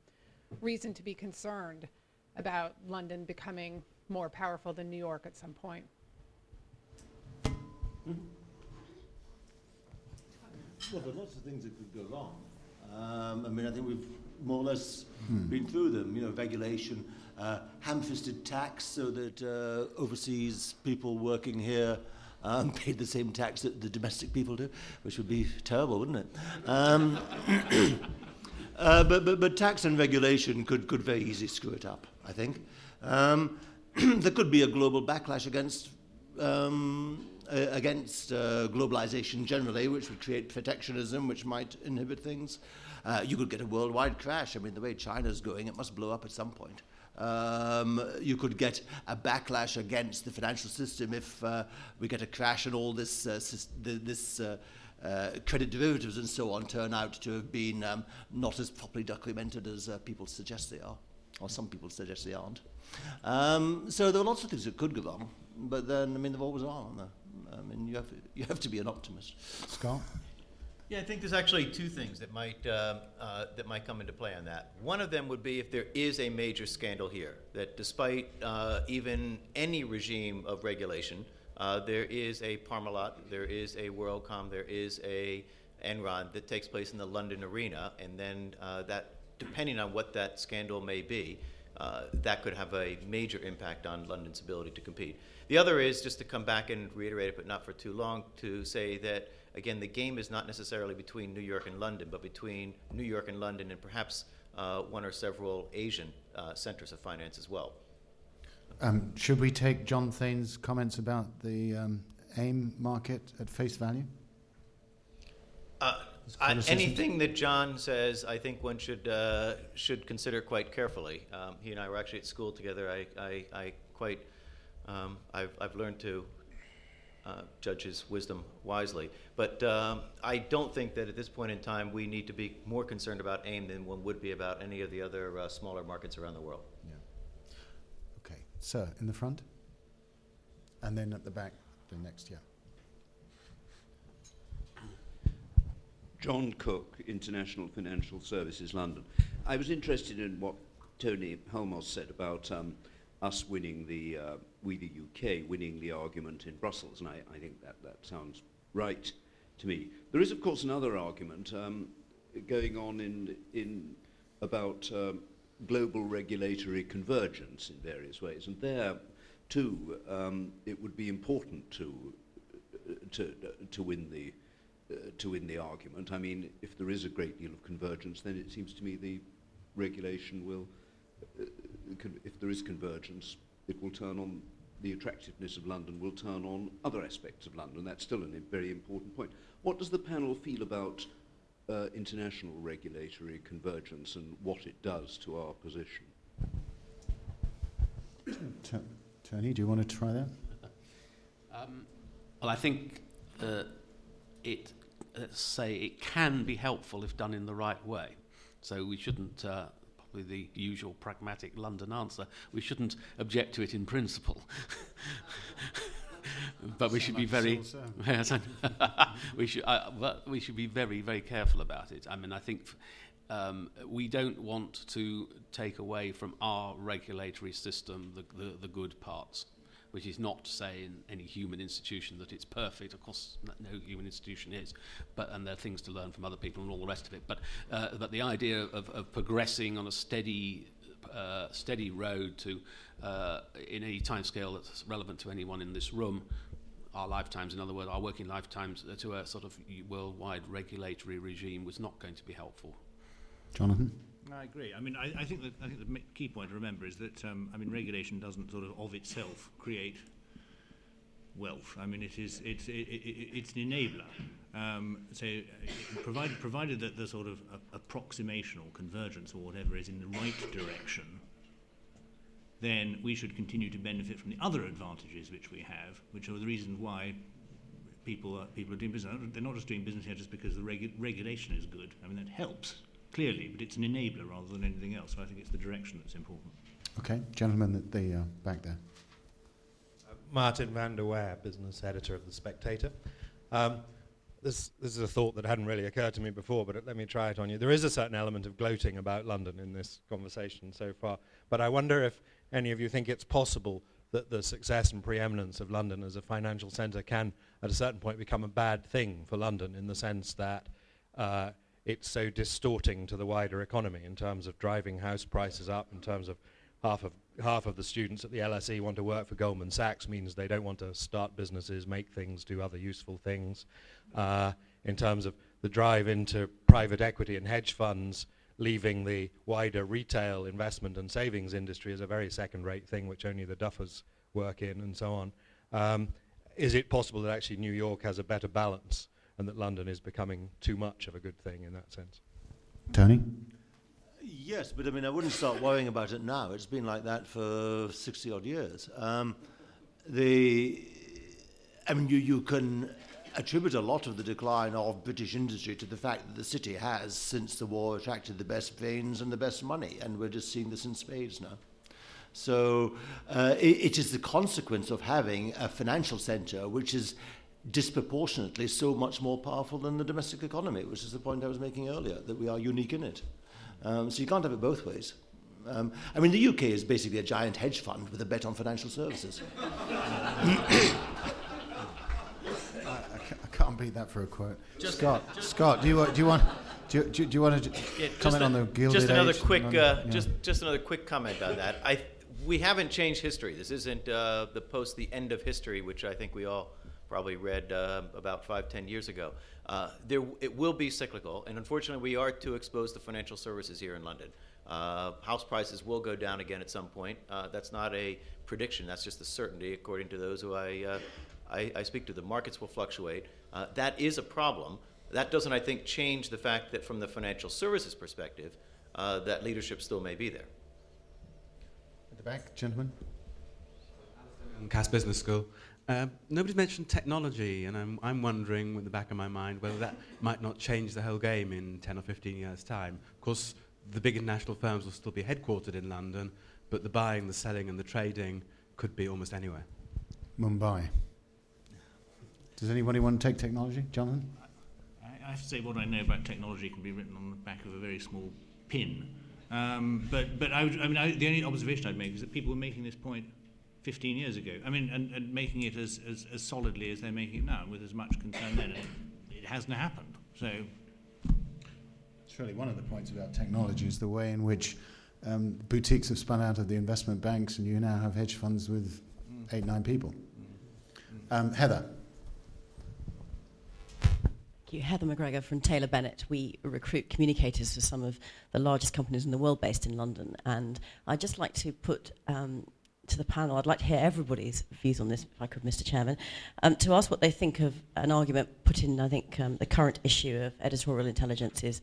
reason to be concerned about London becoming more powerful than New York at some point? Well, there are lots of things that could go wrong. Um, I mean, I think we've more or less been through them. You know, regulation, uh, ham-fisted tax, so that uh, overseas people working here um, paid the same tax that the domestic people do, which would be terrible, wouldn't it? Um, uh, but, but, but tax and regulation could, could very easily screw it up, I think. Um, there could be a global backlash against um, uh, against uh, globalization generally, which would create protectionism, which might inhibit things. Uh, you could get a worldwide crash. I mean, the way China's going, it must blow up at some point. Um, you could get a backlash against the financial system if uh, we get a crash and all this, uh, this uh, uh, credit derivatives and so on turn out to have been um, not as properly documented as uh, people suggest they are, or some people suggest they aren't. Um, so there are lots of things that could go wrong, but then, I mean, there always are? I mean, you have, you have to be an optimist. Scott? Yeah, I think there's actually two things that might uh, uh, that might come into play on that. One of them would be if there is a major scandal here, that despite uh, even any regime of regulation, uh, there is a Parmalat, there is a WorldCom, there is a Enron that takes place in the London arena, and then uh, that, depending on what that scandal may be, uh, that could have a major impact on London's ability to compete. The other is just to come back and reiterate it, but not for too long, to say that again, the game is not necessarily between New York and London, but between New York and London, and perhaps uh, one or several Asian uh, centers of finance as well. Um, should we take John Thain's comments about the um, AIM market at face value? Uh, I, anything that John says, I think one should uh, should consider quite carefully. Um, he and I were actually at school together. I, I, I quite um, I've, I've learned to uh, judge wisdom wisely. But um, I don't think that at this point in time we need to be more concerned about AIM than one would be about any of the other uh, smaller markets around the world. Yeah. Okay. Sir, in the front? And then at the back, the next, yeah. John Cook, International Financial Services, London. I was interested in what Tony Holmos said about um, us winning the, uh, we the UK, winning the argument in Brussels, and I, I think that, that sounds right to me. There is, of course, another argument um, going on in, in about um, global regulatory convergence in various ways, and there, too, um, it would be important to, to, to win the uh, to win the argument. I mean, if there is a great deal of convergence, then it seems to me the regulation will, uh, if there is convergence, it will turn on the attractiveness of London, will turn on other aspects of London. That's still a very important point. What does the panel feel about uh, international regulatory convergence and what it does to our position? T- Tony, do you want to try that? Um, well, I think uh, it, let's say, it can be helpful if done in the right way. So we shouldn't uh, with the usual pragmatic London answer. We shouldn't object to it in principle. but we should be very we should uh, but we should be very very careful about it. I mean, I think um, we don't want to take away from our regulatory system the, the, the good parts which is not to say in any human institution that it's perfect. Of course, no human institution is, but and there are things to learn from other people and all the rest of it. But uh, but the idea of, of progressing on a steady uh, steady road to uh, in any time scale that's relevant to anyone in this room. Our lifetimes, in other words, our working lifetimes, uh, to a sort of worldwide regulatory regime was not going to be helpful. Jonathan? I agree. I mean, I, I think that I think the key point to remember is that um, I mean, regulation doesn't sort of of itself create wealth. I mean, it is it's it, it, it's an enabler. Um, so, uh, provided provided that the sort of approximation or convergence or whatever is in the right direction, then we should continue to benefit from the other advantages which we have, which are the reasons why people are, people are doing business. They're not just doing business here just because the regu- regulation is good. I mean, that helps clearly, but it's an enabler rather than anything else. So I think it's the direction that's important. Okay, gentlemen at the uh, back there. Uh, Martin van der Weyer, business editor of The Spectator. Um, this, this is a thought that hadn't really occurred to me before, but let me try it on you. There is a certain element of gloating about London in this conversation so far, but I wonder if any of you think it's possible that the success and preeminence of London as a financial centre can, at a certain point, become a bad thing for London in the sense that uh, it's so distorting to the wider economy in terms of driving house prices up, in terms of half of half of the students at the LSE want to work for Goldman Sachs means they don't want to start businesses, make things, do other useful things. Uh, in terms of the drive into private equity and hedge funds, leaving the wider retail investment and savings industry as a very second-rate thing, which only the duffers work in, and so on. Um, is it possible that actually New York has a better balance and that London is becoming too much of a good thing in that sense. Tony? Yes, but I mean, I wouldn't start worrying about it now. It's been like that for 60 odd years. Um, the, I mean, you, you can attribute a lot of the decline of British industry to the fact that the city has, since the war, attracted the best brains and the best money, and we're just seeing this in spades now. So uh, it, it is the consequence of having a financial centre which is disproportionately so much more powerful than the domestic economy, which is the point I was making earlier, that we are unique in it. Um, so you can't have it both ways. Um, I mean, the UK is basically a giant hedge fund with a bet on financial services. I, I, can't beat that for a quote. Just, Scott, just Scott, do you, do you want? Do you, do you want to yeah, comment a, on the gilded Just another age quick, uh, yeah. just just another quick comment on that. I we haven't changed history. This isn't uh, the post the end of history, which I think we all probably read uh, about five, ten years ago. Uh, there, it will be cyclical, and unfortunately, we are too exposed to financial services here in London. Uh, house prices will go down again at some point. Uh, that's not a prediction; that's just a certainty, according to those who I, uh, I, I, speak to. The markets will fluctuate. Uh, that is a problem. That doesn't, I think, change the fact that, from the financial services perspective, that leadership still may be there. At the back, gentlemen. Cass Business School. Uh, nobody's mentioned technology, and I'm, I'm wondering, in the back of my mind, whether that might not change the whole game in 10 or 15 years' time. Of course, the big international firms will still be headquartered in London, but the buying, the selling, and the trading could be almost anywhere. Mumbai. Does anybody want to take technology? Jonathan? I, I have to say, what I know about technology can be written on the back of a very small pin. Um, but but I, would, I mean, I, the only observation I'd make is that people were making this point 15 years ago. I mean, and, and making it as, as, as, solidly as they're making it now, with as much concern then. It, it hasn't happened. So. It's really one of the points about technology is the way in which um, boutiques have spun out of the investment banks, and you now have hedge funds with mm. eight, nine people. Mm. Um, Heather. Thank you. Heather McGregor from Taylor Bennett. We recruit communicators for some of the largest companies in the world based in London. And I'd just like to put um, to the panel, I'd like to hear everybody's views on this, if I could, Mr. Chairman, um, to ask what they think of an argument put in, I think, um, the current issue of editorial intelligence is,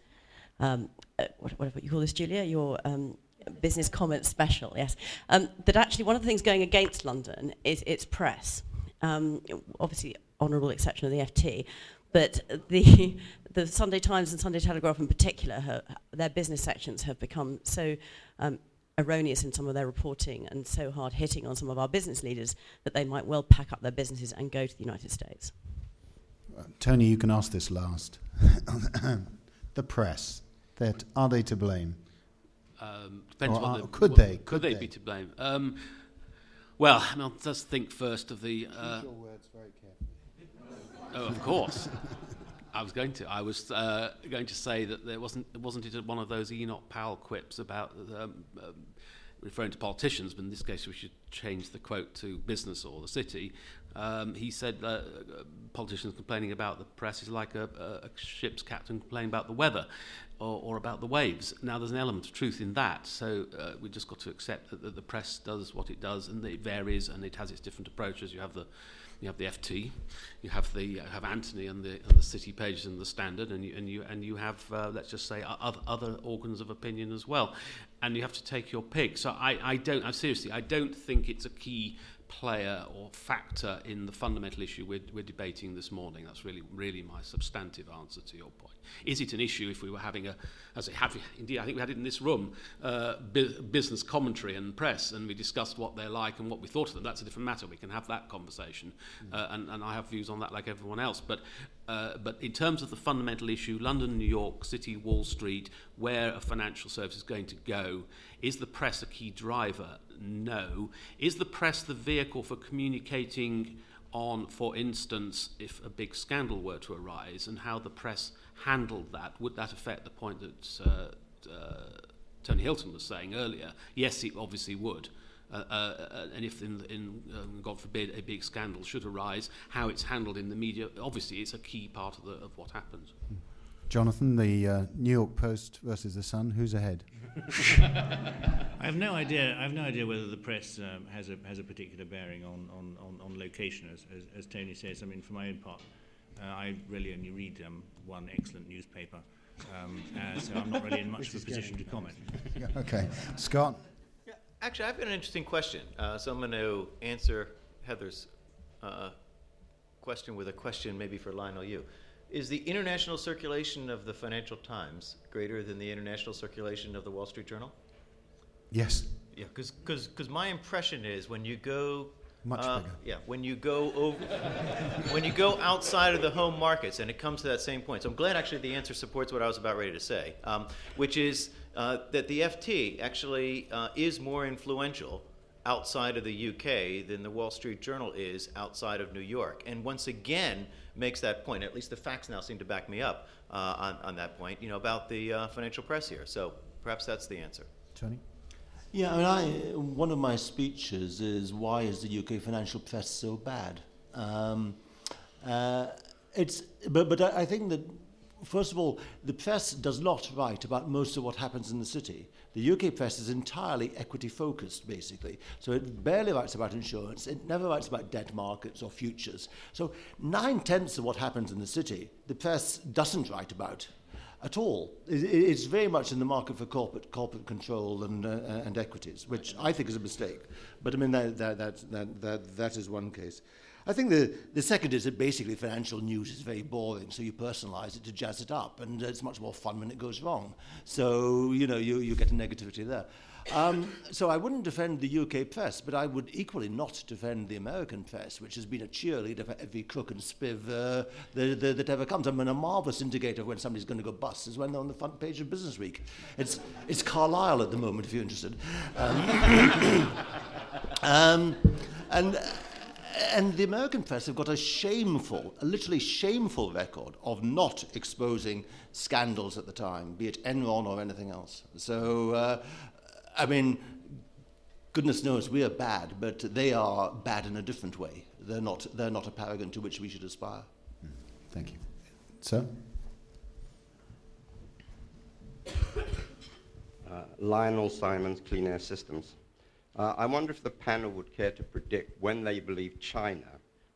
um, uh, what, whatever you call this, Julia, your um, business comment special, yes, um, that actually one of the things going against London is its press. Um, obviously, honourable exception of the FT, but the, the Sunday Times and Sunday Telegraph in particular, their business sections have become so um, erroneous in some of their reporting and so hard hitting on some of our business leaders that they might well pack up their businesses and go to the United States. Uh, Tony, you can ask this last. the press, that are they to blame? Um, depends Or are- the, could what- they? Could, Could they, they? be to blame? Um, well, I mean, let's think first of the. Uh, oh, of course. I was going to. I was uh, going to say that there wasn't wasn't it one of those Enoch Powell quips about um, um, referring to politicians, but in this case we should change the quote to business or the city. Um, he said uh, politicians complaining about the press is like a, a, ship's captain complaining about the weather or, or about the waves. Now there's an element of truth in that, so uh, we just got to accept that, that the press does what it does and it varies and it has its different approaches. You have the you have the FT, you have the you have Anthony and the and the City pages and the Standard, and you and you and you have uh, let's just say other other organs of opinion as well, and you have to take your pick. So I I don't I seriously I don't think it's a key player or factor in the fundamental issue we're, we're debating this morning. That's really, really my substantive answer to your point. Is it an issue if we were having a, as I have, indeed, I think we had it in this room, uh, bu- business commentary and press, and we discussed what they're like and what we thought of them. That's a different matter. We can have that conversation, uh, and, and I have views on that like everyone else. But, uh, but in terms of the fundamental issue, London, New York, City, Wall Street, where a financial service is going to go, is the press a key driver? No. Is the press the vehicle for communicating on, for instance, if a big scandal were to arise and how the press handled that? Would that affect the point that uh, uh, Tony Hilton was saying earlier? Yes, it obviously would. Uh, uh, and if, in, in um, God forbid, a big scandal should arise, how it's handled in the media, obviously, it's a key part of, the, of what happens. Jonathan, the uh, New York Post versus the Sun, who's ahead? I have no idea. I have no idea whether the press um, has a has a particular bearing on on, on, on location, as, as as Tony says. I mean, for my own part, uh, I really only read um, one excellent newspaper, um, uh, so I'm not really in much of a position to comment. okay, Scott. Actually, I've got an interesting question. Uh, so I'm going to answer Heather's uh, question with a question maybe for Lionel you. Is the international circulation of the Financial Times greater than the international circulation of the Wall Street Journal? Yes. Yeah, because my impression is when you go Much uh, bigger. Yeah, when you go over, when you go outside of the home markets, and it comes to that same point. So I'm glad actually the answer supports what I was about ready to say, um, which is uh, that the FT actually uh, is more influential outside of the UK than the Wall Street Journal is outside of New York, and once again makes that point. At least the facts now seem to back me up uh, on, on that point. You know about the uh, financial press here. So perhaps that's the answer. Tony. Yeah, I mean, I, one of my speeches is why is the UK financial press so bad? Um, uh, it's, but, but I I think that, first of all, the press does not write about most of what happens in the city. The UK press is entirely equity focused, basically. So it barely writes about insurance. It never writes about debt markets or futures. So nine tenths of what happens in the city, the press doesn't write about at all. It, it- it's very much in the market for corporate corporate control and uh, and equities, which I think is a mistake. But I mean that that that that that, that is one case. I think the, the second is that basically financial news is very boring, so you personalize it to jazz it up, and it's much more fun when it goes wrong. So, you know, you, you get a negativity there. Um, so I wouldn't defend the UK press, but I would equally not defend the American press, which has been a cheerleader for every crook and spiv uh, that, that, ever comes. I mean, a marvelous indicator of when somebody's going to go bust is when they're on the front page of Business Week. It's, it's Carlyle at the moment, if you're interested. Um, um, and, and the American press have got a shameful, a literally shameful record of not exposing scandals at the time, be it Enron or anything else. So, uh, I mean, goodness knows we are bad, but they are bad in a different way. They're not, they're not a paragon to which we should aspire. Thank you. Sir? Uh, Lionel Simons, Clean Air Systems. Uh, I wonder if the panel would care to predict when they believe China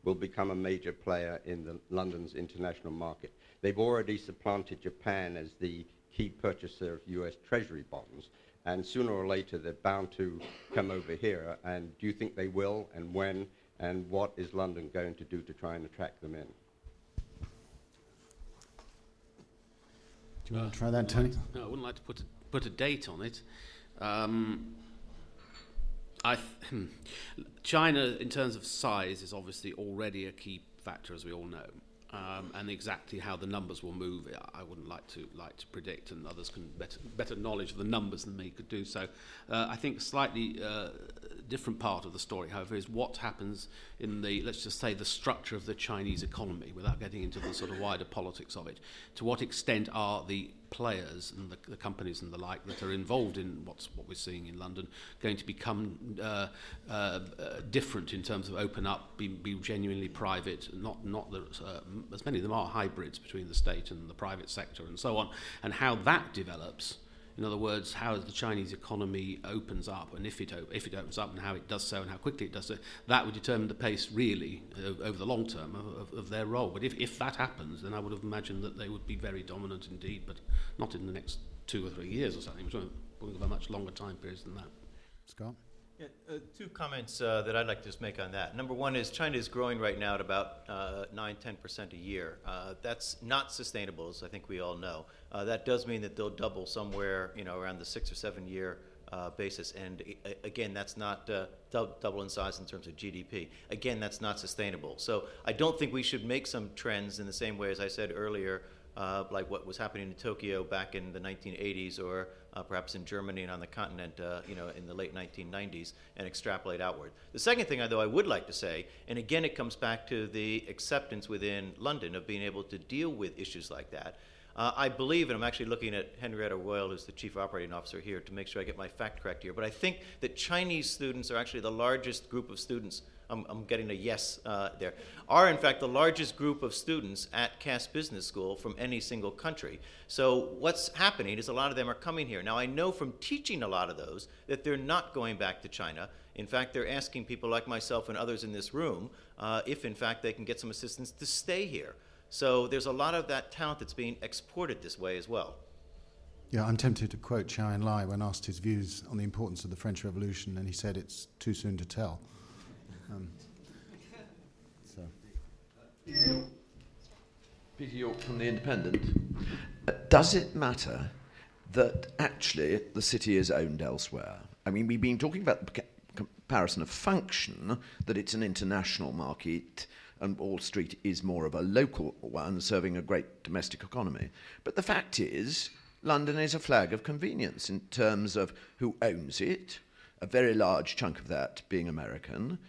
will become a major player in the, London's international market. They've already supplanted Japan as the key purchaser of US Treasury bonds, and sooner or later they're bound to come over here. And do you think they will, and when, and what is London going to do to try and attract them in? Do you want to try that, Tony? Like to, no, I wouldn't like to put a, put a date on it. Um, I th- hmm. China, in terms of size, is obviously already a key factor, as we all know. Um, and exactly how the numbers will move, I wouldn't like to like to predict, and others can better better knowledge of the numbers than me could do so. Uh, I think slightly uh, different part of the story, however, is what happens in the let's just say the structure of the Chinese economy, without getting into the sort of wider politics of it. To what extent are the players and the, the, companies and the like that are involved in what's what we're seeing in London going to become uh, uh, different in terms of open up, be, be genuinely private, not not uh, as many of them are hybrids between the state and the private sector and so on, and how that develops in other words, how the Chinese economy opens up, and if it, if it opens up, and how it does so, and how quickly it does so, that would determine the pace, really, over the long term of, of, of their role. But if, if that happens, then I would have imagined that they would be very dominant indeed, but not in the next two or three years or something. We're talking about much longer time periods than that. Scott? Yeah, uh, two comments uh, that I'd like to just make on that. Number one is China is growing right now at about uh, 9 10% a year. Uh, that's not sustainable, as I think we all know. Uh, that does mean that they'll double somewhere you know, around the six or seven year uh, basis. And again, that's not double in size in terms of GDP. Again, that's not sustainable. So I don't think we should make some trends in the same way as I said earlier uh, like what was happening in Tokyo back in the 1980s or uh, perhaps in Germany and on the continent, uh, you know, in the late 1990s, and extrapolate outward. The second thing, though, I would like to say, and again, it comes back to the acceptance within London of being able to deal with issues like that. Uh, I believe, and I'm actually looking at Henrietta Royal, who's the chief operating officer here, to make sure I get my fact correct here. But I think that Chinese students are actually the largest group of students I'm, I'm getting a yes uh, there, are in fact the largest group of students at Cass Business School from any single country. So what's happening is a lot of them are coming here. Now I know from teaching a lot of those that they're not going back to China. In fact, they're asking people like myself and others in this room uh, if in fact they can get some assistance to stay here. So there's a lot of that talent that's being exported this way as well. Yeah, I'm tempted to quote Zhou Enlai when asked his views on the importance of the French Revolution, and he said it's too soon to tell. Um, so. Peter York from The Independent. Uh, does it matter that actually the city is owned elsewhere? I mean, we've been talking about the comparison of function, that it's an international market and Wall Street is more of a local one serving a great domestic economy. But the fact is, London is a flag of convenience in terms of who owns it, a very large chunk of that being American,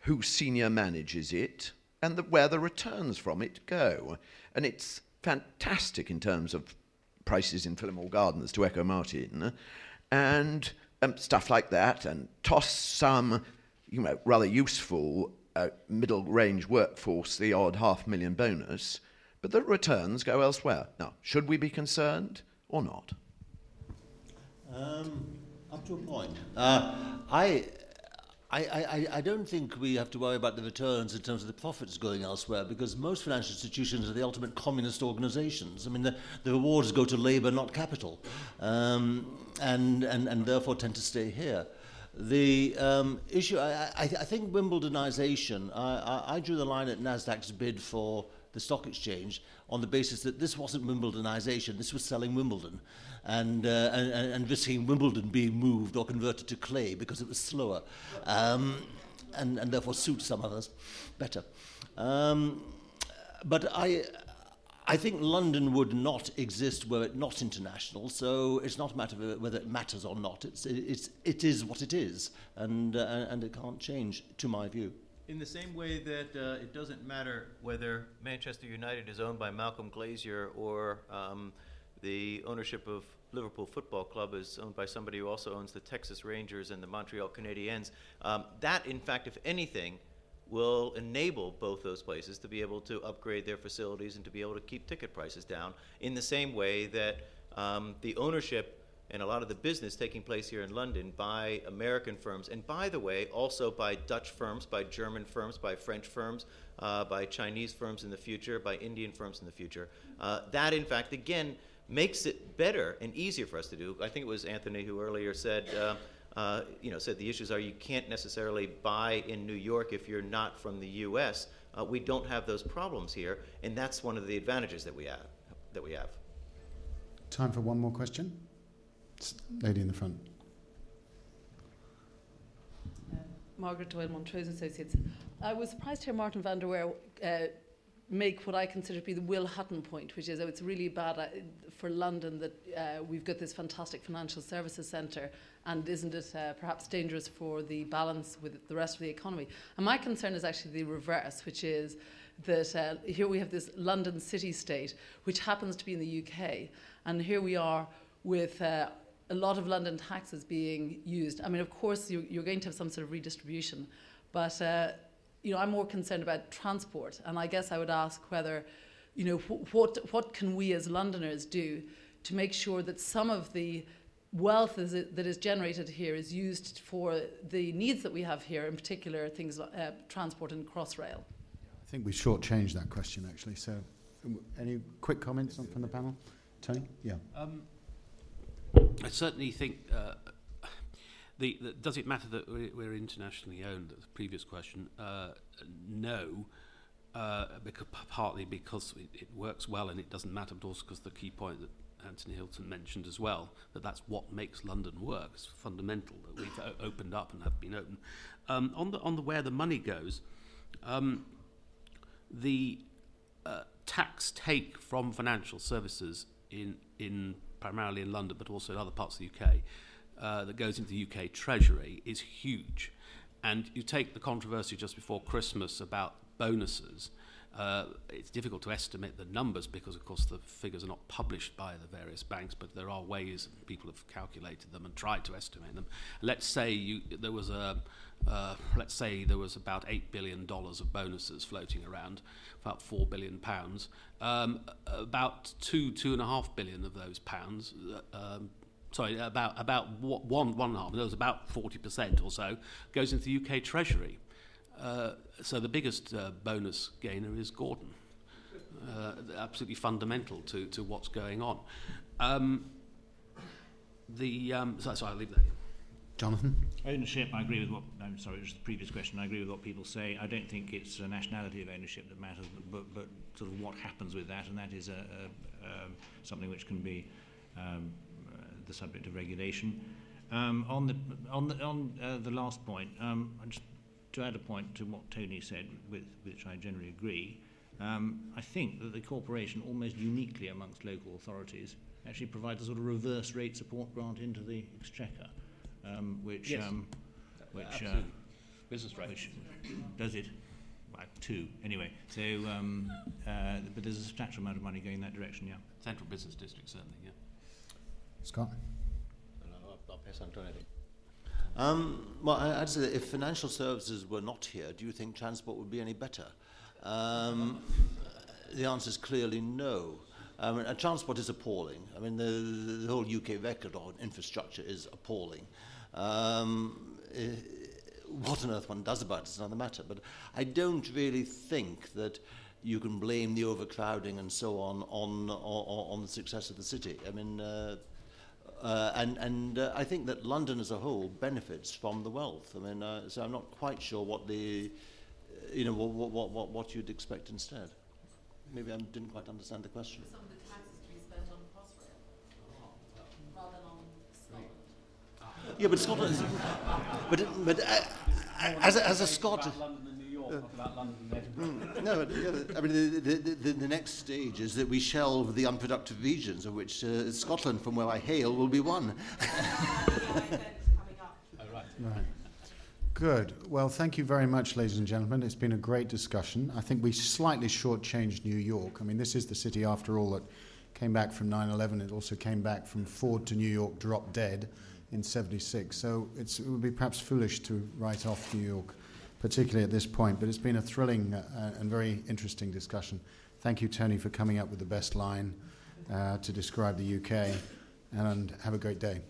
who senior manages it, and the, where the returns from it go. And it's fantastic in terms of prices in Phillimore Gardens, to echo Martin, and um, stuff like that, and toss some, you know, rather useful uh, middle range workforce the odd half million bonus, but the returns go elsewhere. Now, should we be concerned or not? Um, up to a point. Uh, I I, I, I, don't think we have to worry about the returns in terms of the profits going elsewhere because most financial institutions are the ultimate communist organizations. I mean, the, the rewards go to labor, not capital, um, and, and, and therefore tend to stay here. The um, issue, I, I, I think Wimbledonization, I, I, drew the line at NASDAQ's bid for the stock exchange on the basis that this wasn't Wimbledonization, this was selling Wimbledon and, uh, and, and risking Wimbledon being moved or converted to clay because it was slower um, and, and therefore suit some others better. Um, but I, I think London would not exist were it not international, so it's not a matter of whether it matters or not. It's, it's, it is what it is, and, uh, and it can't change, to my view. In the same way that uh, it doesn't matter whether Manchester United is owned by Malcolm Glazer or um, the ownership of Liverpool Football Club is owned by somebody who also owns the Texas Rangers and the Montreal Canadiens. Um, that, in fact, if anything, will enable both those places to be able to upgrade their facilities and to be able to keep ticket prices down in the same way that um, the ownership and a lot of the business taking place here in London by American firms, and by the way, also by Dutch firms, by German firms, by French firms, uh, by Chinese firms in the future, by Indian firms in the future. Uh, that, in fact, again, makes it better and easier for us to do. I think it was Anthony who earlier said, uh, uh, you know, said the issues are you can't necessarily buy in New York if you're not from the U.S. Uh, we don't have those problems here, and that's one of the advantages that we have. That we have. Time for one more question. Lady in the front. Uh, Margaret Doyle, Montrose Associates. I was surprised to hear Martin van der Weyer uh, make what I consider to be the Will Hutton point, which is oh, it's really bad uh, for London that uh, we've got this fantastic financial services centre, and isn't it uh, perhaps dangerous for the balance with the rest of the economy? And my concern is actually the reverse, which is that uh, here we have this London city state, which happens to be in the UK, and here we are with uh, a lot of London taxes being used. I mean, of course, you, you're going to have some sort of redistribution, but you know, I'm more concerned about transport, and I guess I would ask whether, you know, wh- what what can we as Londoners do to make sure that some of the wealth is that is generated here is used for the needs that we have here, in particular things like uh, transport and crossrail. I think we shortchanged that question actually. So, any quick comments from the panel? Tony? Yeah. Um, I certainly think. Uh, the, the, does it matter that we're, we're internationally owned? The previous question. Uh, no, uh, because, partly because it, it works well and it doesn't matter, but also because the key point that Anthony Hilton mentioned as well, that that's what makes London work. It's fundamental that we've opened up and have been open. Um, on the on the where the money goes, um, the uh, tax take from financial services in in primarily in London, but also in other parts of the UK, uh, that goes into the UK Treasury is huge. And you take the controversy just before Christmas about bonuses. Uh, it's difficult to estimate the numbers because, of course, the figures are not published by the various banks, but there are ways people have calculated them and tried to estimate them. Let's say you, there was a, uh, let's say there was about eight billion dollars of bonuses floating around, about four billion pounds. Um, about two, two and a half billion of those pounds uh, um, sorry, about about one one half. There was about forty percent or so goes into the UK Treasury. Uh, so the biggest uh, bonus gainer is Gordon. Uh, absolutely fundamental to, to what's going on. Um, the um, so, so I'll leave that. Jonathan? Ownership, I agree with what, I'm sorry, it was the previous question, I agree with what people say. I don't think it's a nationality of ownership that matters, but, but, but sort of what happens with that, and that is a, a, a something which can be um, the subject of regulation. Um, on the on the on uh, the last point, um, just to add a point to what Tony said, with which I generally agree, um, I think that the corporation, almost uniquely amongst local authorities, actually provides a sort of reverse rate support grant into the exchequer, um, which yes. um, which uh, business rate. Which does it? like two anyway. So, um, uh, but there's a substantial amount of money going that direction. Yeah. Central business district certainly. Yeah. Scott? Um, well, I, would say that if financial services were not here, do you think transport would be any better? Um, the answer is clearly no. I mean, transport is appalling. I mean, the, the whole UK record on infrastructure is appalling. Um, eh, what on earth one does about it is another matter. But I don't really think that you can blame the overcrowding and so on on, on, on the success of the city. I mean, uh, uh, and and uh, I think that London as a whole benefits from the wealth. I mean, uh, so I'm not quite sure what the, uh, you know, what, what, what, what you'd expect instead. Maybe I didn't quite understand the question. Some of the taxes to be spent on Crossrail rather than on Scotland. Yeah, but Scotland, but but uh, as a, as a Scot. Uh, about mm, no, I mean, the, the, the, the, next stage is that we shelve the unproductive regions, of which uh, Scotland, from where I hail, will be one. right. Good. Well, thank you very much, ladies and gentlemen. It's been a great discussion. I think we slightly shortchanged New York. I mean, this is the city, after all, that came back from 9 11. It also came back from Ford to New York, dropped dead in 76. So it would be perhaps foolish to write off New York particularly at this point. But it's been a thrilling uh, and very interesting discussion. Thank you, Tony, for coming up with the best line uh, to describe the UK, and have a great day.